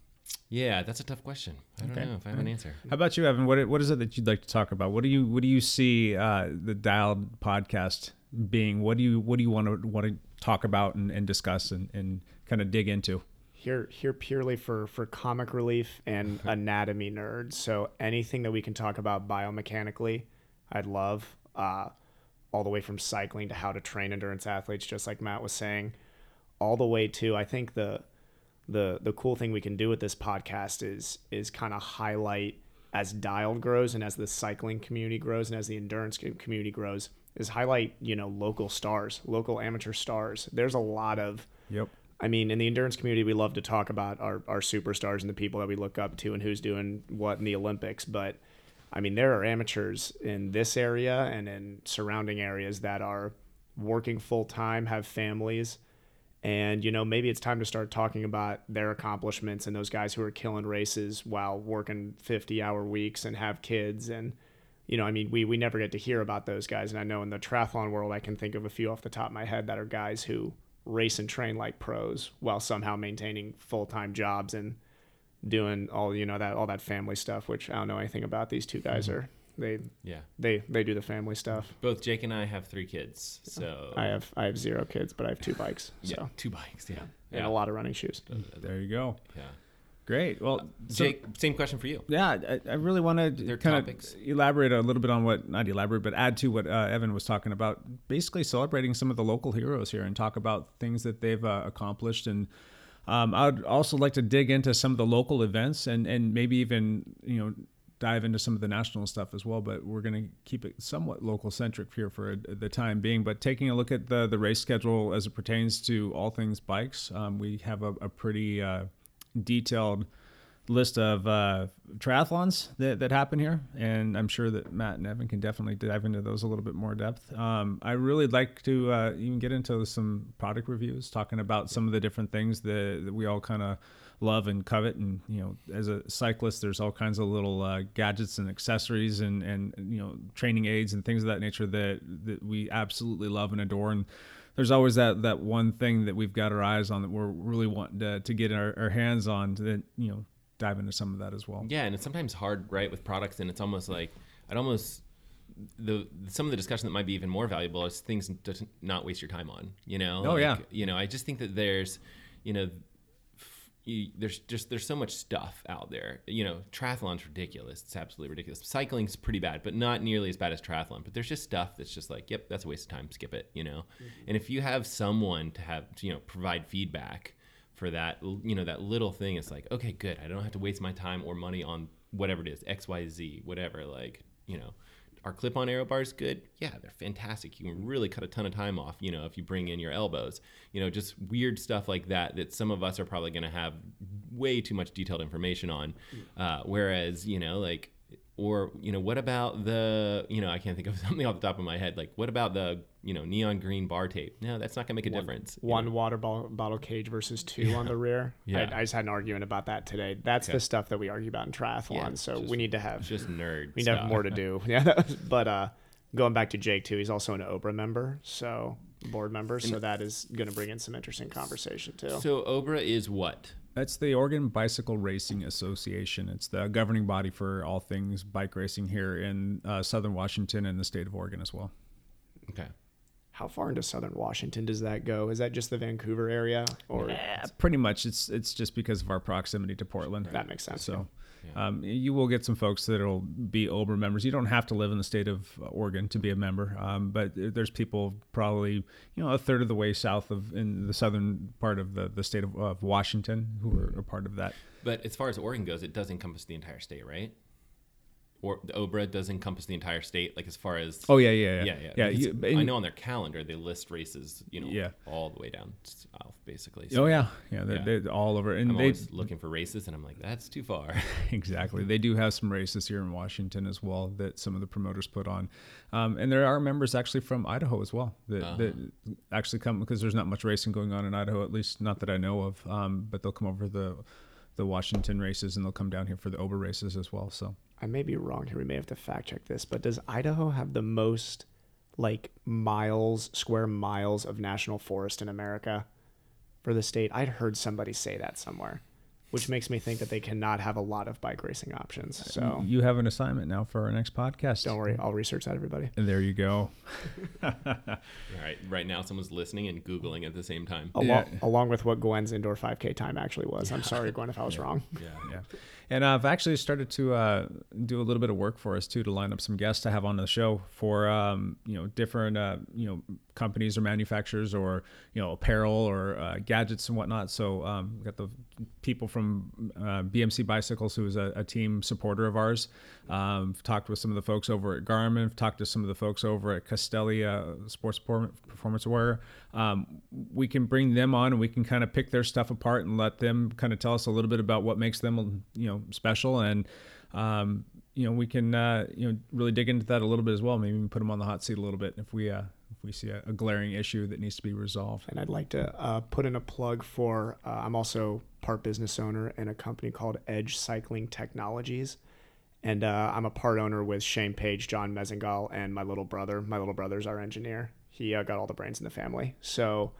yeah that's a tough question i don't Okay. know if i have an answer How about you, Evan? What what is it that you'd like to talk about? What do you what do you see uh, the Dialed podcast being? What do you what do you want to want to talk about and, and discuss and, and kind of dig into? here here purely for for comic relief and anatomy nerds so anything that we can talk about biomechanically i'd love uh all the way from cycling to how to train endurance athletes just like matt was saying all the way to i think the the the cool thing we can do with this podcast is is kind of highlight as dialed grows and as the cycling community grows and as the endurance community grows is highlight you know local stars local amateur stars there's a lot of Yep. I mean, in the endurance community, we love to talk about our, our superstars and the people that we look up to and who's doing what in the Olympics. But I mean, there are amateurs in this area and in surrounding areas that are working full time, have families. And, you know, maybe it's time to start talking about their accomplishments and those guys who are killing races while working 50 hour weeks and have kids. And, you know, I mean, we, we never get to hear about those guys. And I know in the triathlon world, I can think of a few off the top of my head that are guys who race and train like pros while somehow maintaining full-time jobs and doing all you know that all that family stuff which I don't know anything about these two guys hmm. are they Yeah. they they do the family stuff Both Jake and I have three kids, so I have I have zero kids but I have two bikes so yeah, two bikes. Yeah, and a lot of running shoes There you go. Yeah. Great. Well, so- Jake, same question for you. Yeah, I, I really want to kind topics. of elaborate a little bit on what not elaborate, but add to what uh, Evan was talking about. Basically, celebrating some of the local heroes here and talk about things that they've uh, accomplished. And um, I'd also like to dig into some of the local events and and maybe even you know dive into some of the national stuff as well. But we're going to keep it somewhat local centric here for the time being. But taking a look at the the race schedule as it pertains to all things bikes, um, we have a, a pretty uh, detailed list of uh, triathlons that, that happen here, and I'm sure that Matt and Evan can definitely dive into those a little bit more depth. Um, I really like to uh, even get into some product reviews, talking about some of the different things that, that we all kind of love and covet. And you know, as a cyclist, there's all kinds of little uh, gadgets and accessories and and you know training aids and things of that nature that that we absolutely love and adore. And there's always that that one thing that we've got our eyes on that we're really wanting to, to get our, our hands on to then you know dive into some of that as well. Yeah, and it's sometimes hard, right, with products, and it's almost like I'd almost the some of the discussion that might be even more valuable is things to not waste your time on. You know? Oh, Like, yeah. You know, I just think that there's, you know. You, there's just there's so much stuff out there. You know, triathlon's ridiculous. It's absolutely ridiculous. Cycling's pretty bad, but not nearly as bad as triathlon. But there's just stuff that's just like, yep, that's a waste of time. Skip it. You know. Mm-hmm. And if you have someone to have to, you know provide feedback for that you know that little thing it's like okay good i don't have to waste my time or money on whatever it is xyz whatever like you know our clip-on aero bars good? Yeah they're fantastic. You can really cut a ton of time off you know if you bring in your elbows. You know just weird stuff like that that some of us are probably going to have way too much detailed information on. Uh, whereas you know like or you know what about the you know i can't think of something off the top of my head like what about the you know neon green bar tape no that's not going to make a difference one know? water bottle, bottle cage versus two on the rear Yeah. I, I just had an argument about that today that's Okay. the stuff that we argue about in triathlon Yeah, so just- we need to have It's just nerd we need to have more to do yeah that was- but uh going back to jake too he's also an obra member so board member so that is going to bring in some interesting conversation too So Obra is what? That's the Oregon Bicycle Racing Association. It's the governing body for all things bike racing here in uh, Southern Washington and the state of Oregon as well. Okay. How far into southern Washington does that go? Is that just the Vancouver area, or Uh, pretty much, it's it's just because of our proximity to Portland. that makes sense? So, um, you will get some folks that'll be Obra members. You don't have to live in the state of Oregon to be a member, um, but there's people probably you know a third of the way south of in the southern part of the, the state of, of Washington who are a part of that. But as far as Oregon goes, it does encompass the entire state, right? Or the Obra does encompass the entire state, like as far as Oh yeah, yeah, yeah, yeah, yeah. yeah. you- I know on their calendar they list races, you know, Yeah. all the way down south, basically. Oh yeah, yeah. They're, Yeah. they're all over, and I'm they looking for races, and I'm like, that's too far. exactly. They do have some races here in Washington as well that some of the promoters put on, um, and there are members actually from Idaho as well that, that actually come because there's not much racing going on in Idaho, at least not that I know of. Um, but they'll come over the the Washington races and they'll come down here for the Obra races as well. So I may be wrong here. We may have to fact check this, but does Idaho have the most like miles, square miles of national forest in America for the state? I'd heard somebody say that somewhere. Which makes me think that they cannot have a lot of bike racing options. So You have an assignment now for our next podcast. don't worry, I'll research that, everybody. And there you go. All right, right now someone's listening and googling at the same time. Along, Yeah. along with what Gwen's indoor 5K time actually was. I'm sorry, Gwen, if I was wrong. Yeah. yeah. And I've actually started to uh, do a little bit of work for us too to line up some guests to have on the show for um, you know different uh, you know companies or manufacturers or you know apparel or uh, gadgets and whatnot. So um, we got the people from uh, BMC Bicycles, who is a, a team supporter of ours. Um, talked with some of the folks over at Garmin. Talked to some of the folks over at Castelli Sports Performance Wear. Um, we can bring them on and we can kind of pick their stuff apart and let them kind of tell us a little bit about what makes them, you know, special and. Um, you know, we can uh, you know really dig into that a little bit as well. Maybe even put them on the hot seat a little bit if we uh, we see a, a glaring issue that needs to be resolved. And I'd like to uh, put in a plug for uh, I'm also part business owner in a company called Edge Cycling Technologies. And uh, I'm a part owner with Shane Page, John Mezengal, and my little brother. My little brother's our engineer. He uh, got all the brains in the family. So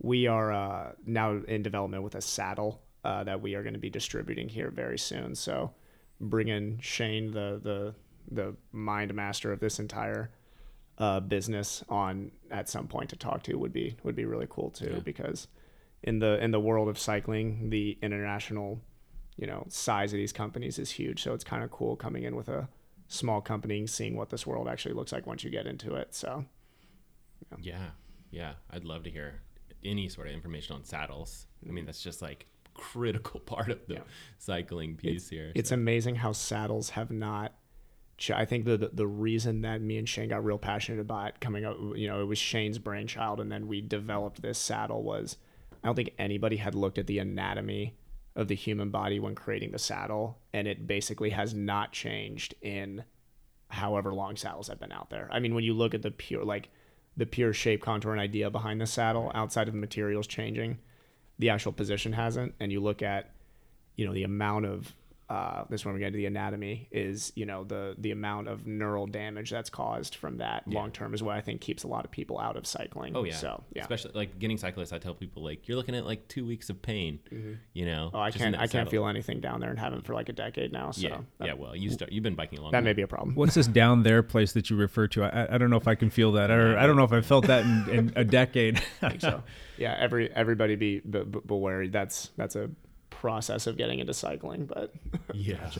we are uh, now in development with a saddle uh, that we are going to be distributing here very soon. So bring in Shane, the the the mind master of this entire uh, business, on at some point to talk to would be would be really cool too. Because in the in the world of cycling, the international you know size of these companies is huge. So it's kind of cool coming in with a small company, seeing what this world actually looks like once you get into it. So Yeah, yeah. I'd love to hear any sort of information on saddles. I mean, that's just like critical part of the Yeah. cycling piece here. it's amazing how saddles have not I think the, the the reason that me and Shane got real passionate about coming up, you know, it was Shane's brainchild, and then we developed this saddle. Was I don't think anybody had looked at the anatomy of the human body when creating the saddle, and it basically has not changed in however long saddles have been out there. I mean, when you look at the pure like the pure shape, contour, and idea behind the saddle, outside of the materials changing, the actual position hasn't. And you look at you know the amount of uh, this when we get to the anatomy is you know the the amount of neural damage that's caused from that long term is what I think keeps a lot of people out of cycling. Oh yeah. So yeah. Especially like beginning cyclists, I tell people like you're looking at like two weeks of pain. You know. oh, I can't that I can't saddle. feel anything down there and haven't for like a decade now. So Yeah. that, yeah. Well, you start. You've been biking a long time. that time. may be a problem. What's this down there place that you refer to? I, I don't know if I can feel that, or I don't know if I felt that in, in a decade. so yeah, every everybody be be, be wary. That's that's a process of getting into cycling, but Yeah.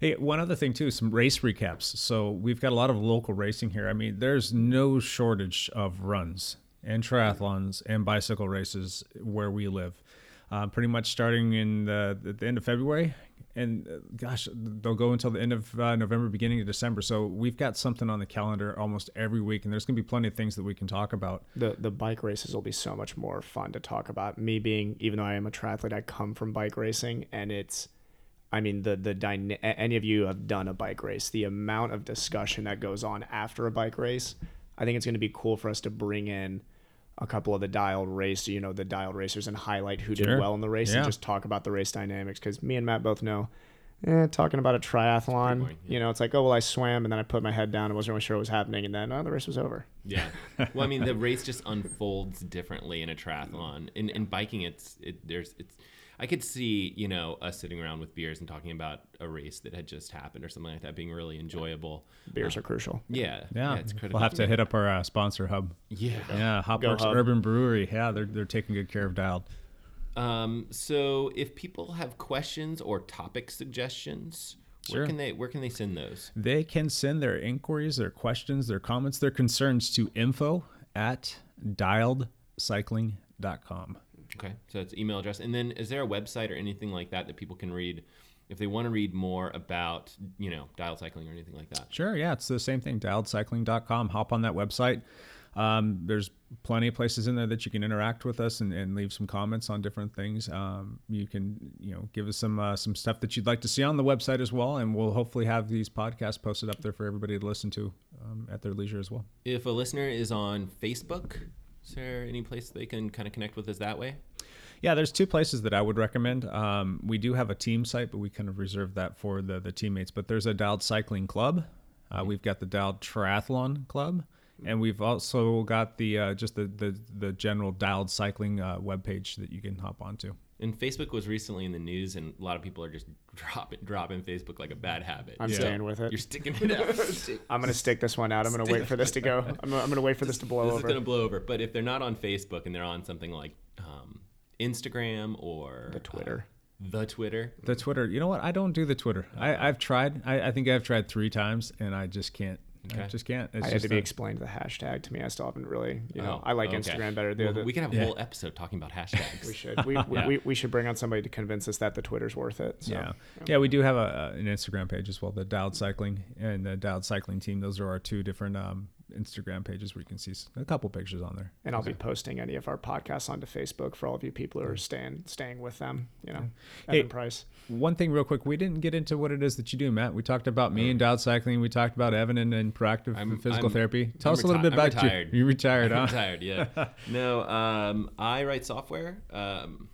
Hey, one other thing too, some race recaps. So we've got a lot of local racing here. I mean, there's no shortage of runs and triathlons and bicycle races where we live. Uh, pretty much starting in the, at the end of February, and uh, gosh, they'll go until the end of uh, November, beginning of December. So we've got something on the calendar almost every week, and there's going to be plenty of things that we can talk about. the the bike races will be so much more fun to talk about. Me being, even though I am a triathlete, I come from bike racing, and it's, I mean, the the dyna- any of you have done a bike race, the amount of discussion that goes on after a bike race, I think it's going to be cool for us to bring in a couple of the dialed race, you know, the dialed racers, and highlight who did well in the race, Yeah. and just talk about the race dynamics. Because me and Matt both know. Eh, talking about a triathlon, boring, you know, it's like, oh well, I swam and then I put my head down and wasn't really sure what was happening, and then oh, the race was over. Yeah. Well, I mean, the race just unfolds differently in a triathlon. In in biking, it's it there's it's. I could see you know us sitting around with beers and talking about a race that had just happened or something like that being really enjoyable. Beers are crucial. Yeah. Yeah, it's critical. we'll have to hit up our uh, sponsor hub. Yeah. Yeah, Hop Go Hub. Urban Brewery. Yeah, they're they're taking good care of Dialed. Um. So if people have questions or topic suggestions, Sure. where can they where can they send those? They can send their inquiries, their questions, their comments, their concerns to info at dialedcycling.com. Okay, so it's email address, and then is there a website or anything like that that people can read if they want to read more about you know dial cycling or anything like that? Sure, yeah, it's the same thing. Dialedcycling.com. Hop on that website. Um, there's plenty of places in there that you can interact with us and, and leave some comments on different things. Um, you can, you know, give us some uh, some stuff that you'd like to see on the website as well, and we'll hopefully have these podcasts posted up there for everybody to listen to um, at their leisure as well. If a listener is on Facebook, is there any place they can kind of connect with us that way? Yeah, there's two places that I would recommend. Um, we do have a team site, but we kind of reserve that for the, the teammates. But there's a Dialed Cycling Club. Uh, we've got the Dialed Triathlon Club, and we've also got the uh, just the, the the general Dialed Cycling uh, webpage that you can hop onto. And Facebook was recently in the news, and a lot of people are just dropping dropping Facebook like a bad habit. I'm So staying with it. You're sticking it out. I'm gonna stick this one out. I'm gonna wait for this to go. I'm, I'm gonna wait for this to blow this over. is gonna blow over. But if they're not on Facebook and they're on something like um, Instagram or The Twitter. uh, the Twitter, The Twitter. You know what? I don't do the Twitter. I, I've tried. I, I think I've tried three times, and I just can't. I just can't. It's I had to be a- explained the hashtag to me. I still haven't really, you know, Oh, I like okay. Instagram better. The, Well, the- we can have a Yeah. whole episode talking about hashtags. we should. We, we, Yeah. we, we should bring on somebody to convince us that the Twitter's worth it. So. Yeah, yeah, we do have a, a- an Instagram page as well, the Dialed Cycling and the Dialed Cycling Team. Those are our two different um, Instagram pages where you can see a couple pictures on there. And I'll be posting any of our podcasts onto Facebook for all of you people who are staying staying with them. You know, Hey, Evan Price. One thing, real quick, we didn't get into what it is that you do, Matt. We talked about me and Dialed Cycling. We talked about Evan and, and proactive I'm- physical I'm- therapy. Tell I'm us a little bit I'm about retired. you. You retired, I'm huh? retired, yeah. no, um, I write software. Um,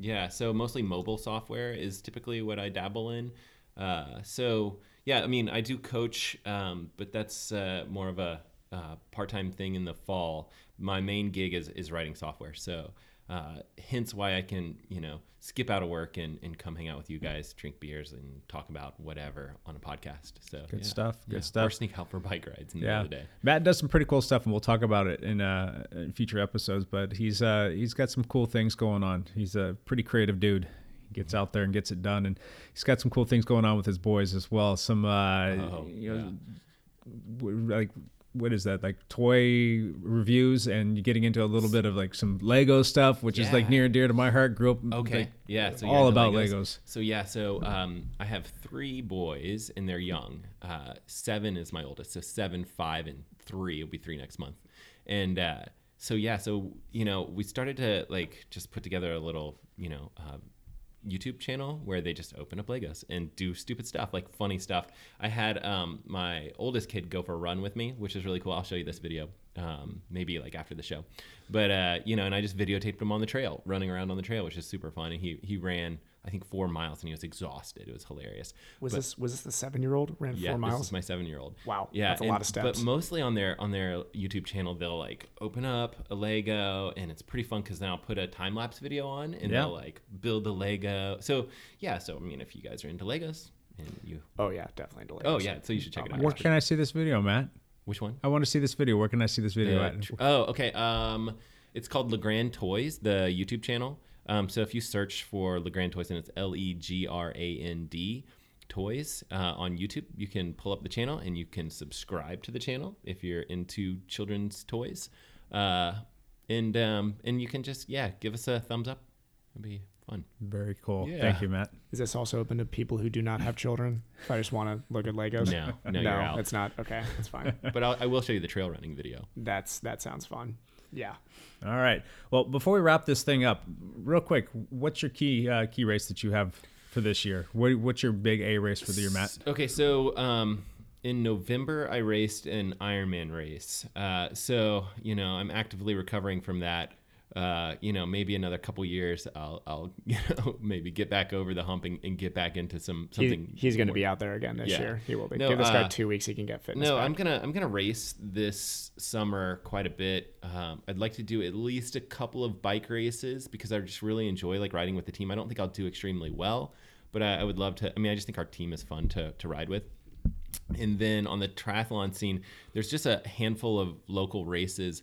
yeah, so mostly mobile software is typically what I dabble in. Uh, so yeah, I mean, I do coach, um, but that's uh, more of a uh, part-time thing in the fall. My main gig is is writing software. So uh, hence why I can you know skip out of work and, and come hang out with you guys, drink beers, and talk about whatever on a podcast. So Good yeah. stuff, good Yeah. stuff. Or sneak out for bike rides in Yeah, the day. Matt does some pretty cool stuff, and we'll talk about it in, uh, in future episodes. But he's uh, he's got some cool things going on. He's a pretty creative dude. He gets out there and gets it done, and he's got some cool things going on with his boys as well. Some uh, Oh, you know, w- like what is that like toy reviews and getting into a little bit of like some Lego stuff, which is like near and dear to my heart. Grew up Okay. like, yeah. So all about Legos. So yeah. So um, I have three boys, and they're young. Uh, seven is my oldest. So seven, five, and three. It'll be three next month. And uh, so yeah. So you know, we started to like just put together a little, you know. Uh, YouTube channel where they just open up Legos and do stupid stuff, like funny stuff. I had um, my oldest kid go for a run with me, which is really cool. I'll show you this video, um, maybe like after the show. But uh, you know, and I just videotaped him on the trail, running around on the trail, which is super fun. And he he ran, I think, four miles, and he was exhausted. It was hilarious. Was But- this was this the seven year old ran yeah, four this is my seven-year-old. Wow, yeah, that's a and- lot of steps. But mostly on their on their YouTube channel, they'll like open up a Lego, and it's pretty fun because then I'll put a time lapse video on, and Yeah. they'll like build the Lego. So yeah, so I mean, if you guys are into Legos, and you, oh yeah, definitely. Delayed. oh yeah, so you should check it out. Where can I see this video, Matt? Which one? I want to see this video. Where can I see this video The at? oh, okay. Um, it's called Legrand Toys, the YouTube channel. Um, so if you search for Legrand Toys, and it's L E G R A N D Toys uh, on YouTube, you can pull up the channel and you can subscribe to the channel if you're into children's toys. Uh, and um, and you can just yeah give us a thumbs up. It'd be fun. Very cool. Yeah. Thank you, Matt. Is this also open to people who do not have children? If I just want to look at Legos. No, no, you're out. it's not. Okay, that's fine. But I'll, I will show you the trail running video. That's that sounds fun. Yeah. All right. Well, before we wrap this thing up, real quick, what's your key uh, key race that you have for this year? What, what's your big A race for the year, Matt? Okay, so um, in November I raced an Ironman race. Uh, so you know I'm actively recovering from that. Uh, you know, maybe another couple years, I'll, I'll you know, maybe get back over the hump and, and get back into some He, something. he's going to be out there again this Yeah. year. He will be. No, Give this guy uh, two weeks. He can get fitness. No, back. I'm gonna I'm gonna race this summer quite a bit. Um, I'd like to do at least a couple of bike races because I just really enjoy like riding with the team. I don't think I'll do extremely well, but I, I would love to. I mean, I just think our team is fun to to ride with. And then on the triathlon scene, there's just a handful of local races,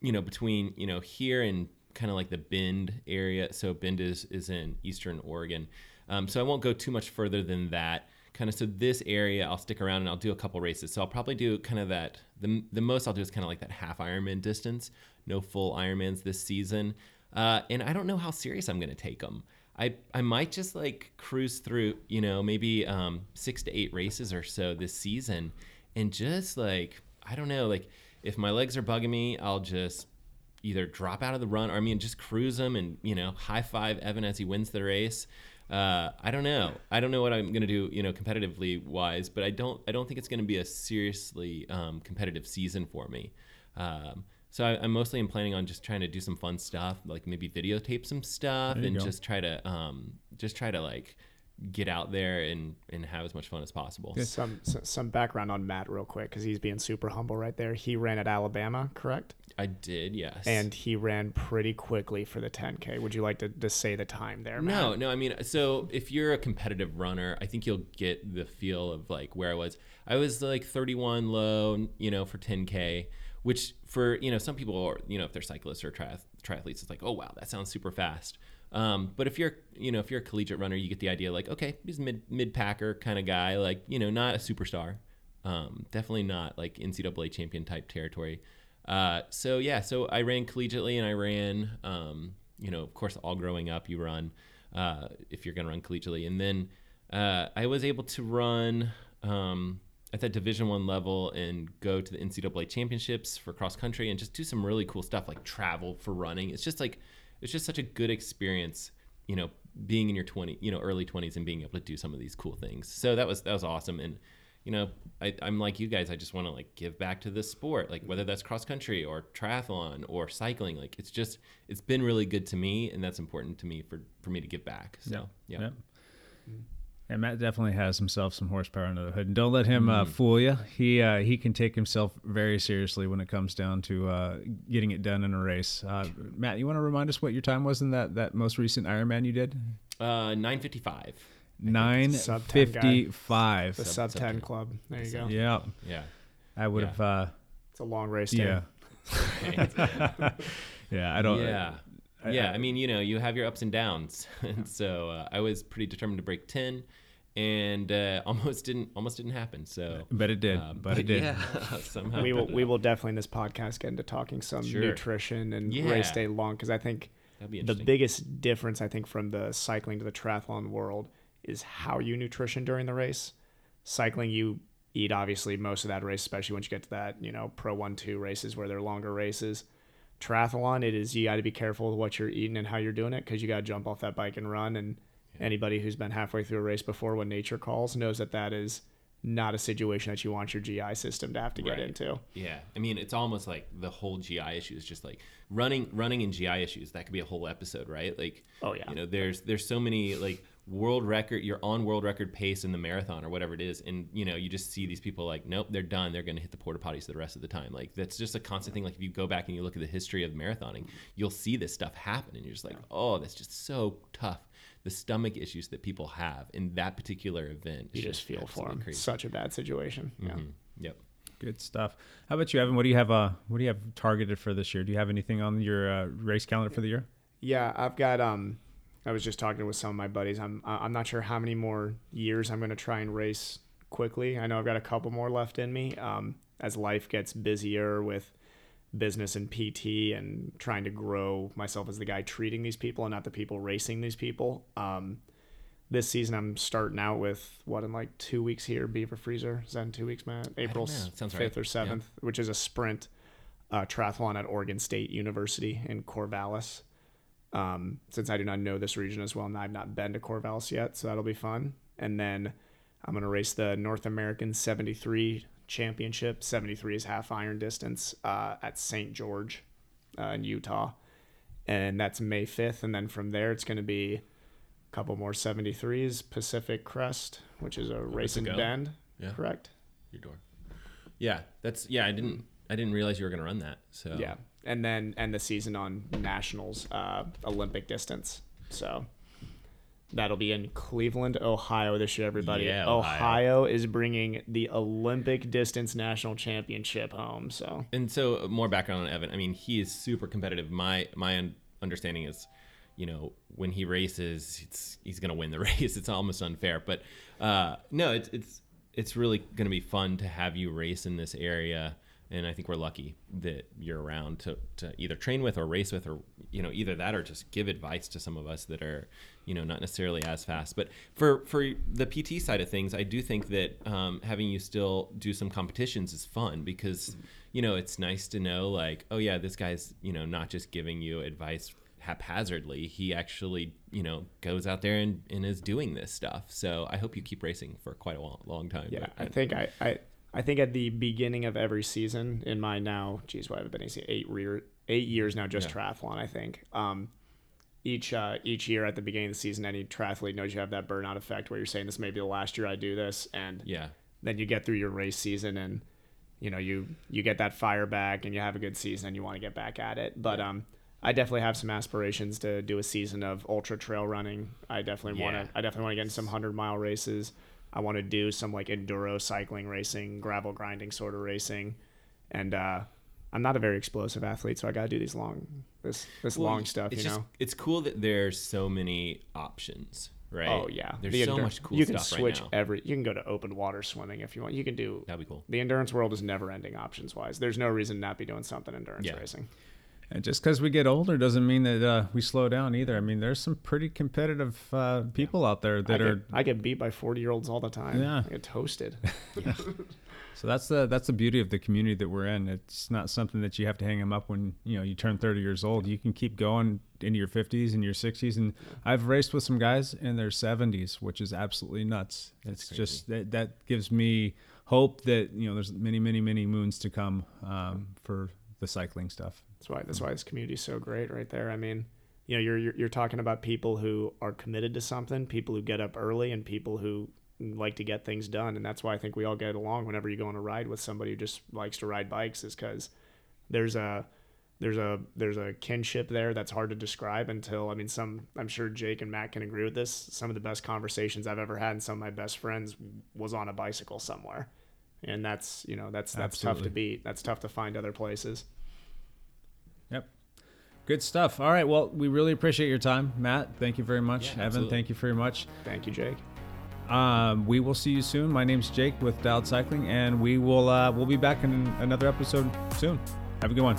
you know, between you know here and kind of like the Bend area. So Bend is is in eastern Oregon. Um, so I won't go too much further than that. Kind of so this area, I'll stick around and I'll do a couple races. So I'll probably do kind of that. The the most I'll do is kind of like that half Ironman distance. No full Ironmans this season. Uh, and I don't know how serious I'm going to take them. I, I might just like cruise through, you know, maybe um, six to eight races or so this season and just like, I don't know, like if my legs are bugging me, I'll just either drop out of the run or I mean, just cruise them and, you know, high five Evan as he wins the race. Uh, I don't know. I don't know what I'm gonna do, you know, competitively wise, but I don't. I don't think it's gonna be a seriously um, competitive season for me. Um, so I, I'm mostly am planning on just trying to do some fun stuff, like maybe videotape some stuff, and go. just try to um, just try to like get out there and and have as much fun as possible. Some some background on Matt real quick because he's being super humble right there. He ran at Alabama, correct? I did, yes. And he ran pretty quickly for the 10K. Would you like to, to say the time there, Matt? No, no. I mean, so if you're a competitive runner, I think you'll get the feel of like where I was. I was like 31 low, you know, for 10k, which for you know some people, you know, if they're cyclists or triath- triathletes, it's like, oh wow, that sounds super fast. Um, but if you're, you know, if you're a collegiate runner, you get the idea like, okay, he's mid mid packer kind of guy, like you know, not a superstar, um, definitely not like NCAA champion type territory. Uh, so yeah, so I ran collegiately and I ran, um, you know, of course, all growing up, you run uh, if you're going to run collegiately, and then uh, I was able to run um, at that Division One level and go to the NCAA championships for cross country and just do some really cool stuff like travel for running. It's just like it's just such a good experience, you know, being in your 20, you know, early 20s and being able to do some of these cool things. So that was that was awesome and you know, I, I'm like you guys. I just want to like give back to this sport, like whether that's cross country or triathlon or cycling. Like it's just it's been really good to me, and that's important to me for for me to give back. So yeah, Yep. Mm-hmm. And Matt definitely has himself some horsepower under the hood, and don't let him uh, fool you. He uh, he can take himself very seriously when it comes down to uh, getting it done in a race. Uh, Matt, you want to remind us what your time was in that that most recent Ironman you did? uh, 955. Nine Sub 10 guy. fifty-five. The sub 10 club. There you go. Yeah, Yeah, I would Yeah. have. Uh, It's a long race day. yeah, yeah. I don't. yeah. Yeah, I mean, you know, you have your ups and downs, and so uh, I was pretty determined to break ten, and uh, almost didn't, almost didn't happen. So, But it did. um, but, it did. Yeah, somehow We will we will definitely in this podcast get into talking some Sure. nutrition and Yeah. race day long because I think be the biggest difference I think from the cycling to the triathlon world is how you nutrition during the race. Cycling, you eat obviously most of that race, especially once you get to that you know pro one two races where they're longer races. Triathlon, it is you got to be careful with what you're eating and how you're doing it because you got to jump off that bike and run. And anybody who's been halfway through a race before when nature calls knows that that is not a situation that you want your GI system to have to get Right. into. Yeah, I mean, it's almost like the whole GI issue is just like running, running and GI issues. That could be a whole episode, right? Like, Oh, yeah. you know, there's there's so many like world record. You're on world record pace in the marathon or whatever it is, and you know, you just see these people like, nope, they're done. They're going to hit the porta potties the rest of the time. Like, that's just a constant thing. Like, if you go back and you look at the history of marathoning, you'll see this stuff happen, and you're just like, oh, that's just so tough. The stomach issues that people have in that particular event. You is just feel for them. Crazy. Such a bad situation. Yeah. Mhm. Yep. Good stuff. How about you, Evan? What do you have? Uh, what do you have targeted for this year? Do you have anything on your uh, race calendar for the year? Yeah, I've got. Um, I was just talking with some of my buddies. I'm. I'm not sure how many more years I'm going to try and race quickly. I know I've got a couple more left in me. Um, as life gets busier with business and PT and trying to grow myself as the guy treating these people and not the people racing these people. Um, this season I'm starting out with what in like two weeks here, Beaver Freezer. Is that in two weeks, Matt? April fifth right. or Yeah. seventh, which is a sprint uh, triathlon at Oregon State University in Corvallis. Um, since I do not know this region as well, and I've not been to Corvallis yet, so that'll be fun. And then I'm gonna race the North American 73 Championship. 73 is half iron distance uh, at St. George uh, in Utah, and that's May 5th. And then from there, it's gonna be a couple more 73s. Pacific Crest, which is a race in. Bend, Yeah. correct? your door. Yeah, that's yeah. I didn't I didn't realize you were gonna run that. So Yeah, and then end the season on nationals, uh, Olympic distance. So that'll be in Cleveland, Ohio this year. Everybody, Yeah, Ohio. Ohio. is bringing the Olympic distance national championship home. So And so uh, more background on Evan. I mean, he is super competitive. My my understanding is, you know, when he races, it's he's gonna win the race. It's almost unfair, but uh, no, it's it's it's really gonna be fun to have you race in this area. And I think we're lucky that you're around to, to either train with or race with, or you know, either that or just give advice to some of us that are, you know, not necessarily as fast. But for for the PT side of things, I do think that um, having you still do some competitions is fun because you know it's nice to know like, oh yeah, this guy's you know not just giving you advice haphazardly. He actually you know goes out there and, and is doing this stuff. So I hope you keep racing for quite a long, long time. yeah, But- I think I, I I think at the beginning of every season in my now, geez, what have I been eight year, eight years now, just Yeah. triathlon. I think. Um, each uh, each year at the beginning of the season, any triathlete knows you have that burnout effect where you're saying this may be the last year I do this, and Yeah. then you get through your race season and you know you you get that fire back and you have a good season and you want to get back at it. But um, I definitely have some aspirations to do a season of ultra trail running. I definitely want to. I definitely want to get in some hundred mile races. I want to do some like enduro cycling racing, gravel grinding sort of racing, and uh, I'm not a very explosive athlete, so I got to do these long this this Well, long stuff. It's You just know. it's cool that there's so many options, right? Oh yeah, There's The so endur- much cool stuff. You can switch right every. You can go to open water swimming if you want. You can do That'd be cool. the endurance world is never ending options wise. There's no reason not be doing something endurance Yeah. racing. And just because we get older doesn't mean that uh, we slow down either. I mean, there's some pretty competitive uh, people out there I that get, are. I get beat by 40 year olds all the time. Yeah. I get toasted. So that's the that's the beauty of the community that we're in. It's not something that you have to hang them up when you know you turn 30 years old. You can keep going into your 50s and your 60s. And I've raced with some guys in their 70s, which is absolutely nuts. It's just that that gives me hope that you know there's many many many moons to come um, for the cycling stuff. That's why that's why this community is so great right there. I mean, you know, you're, you're you're talking about people who are committed to something, people who get up early, and people who like to get things done, and that's why I think we all get along. Whenever you go on a ride with somebody who just likes to ride bikes, is because there's a there's a there's a kinship there that's hard to describe until I mean some I'm sure Jake and Matt can agree with this. Some of the best conversations I've ever had and some of my best friends was on a bicycle somewhere. And that's you know that's that's tough to beat. That's tough to find other places. Yep. Good stuff. All right. Well, we really appreciate your time, Matt. Thank you very much. Yeah, Evan, absolutely. thank you very much. Thank you, Jake. Um, we will see you soon. My name's Jake with Dialed Cycling, and we will uh, we'll be back in another episode soon. Have a good one.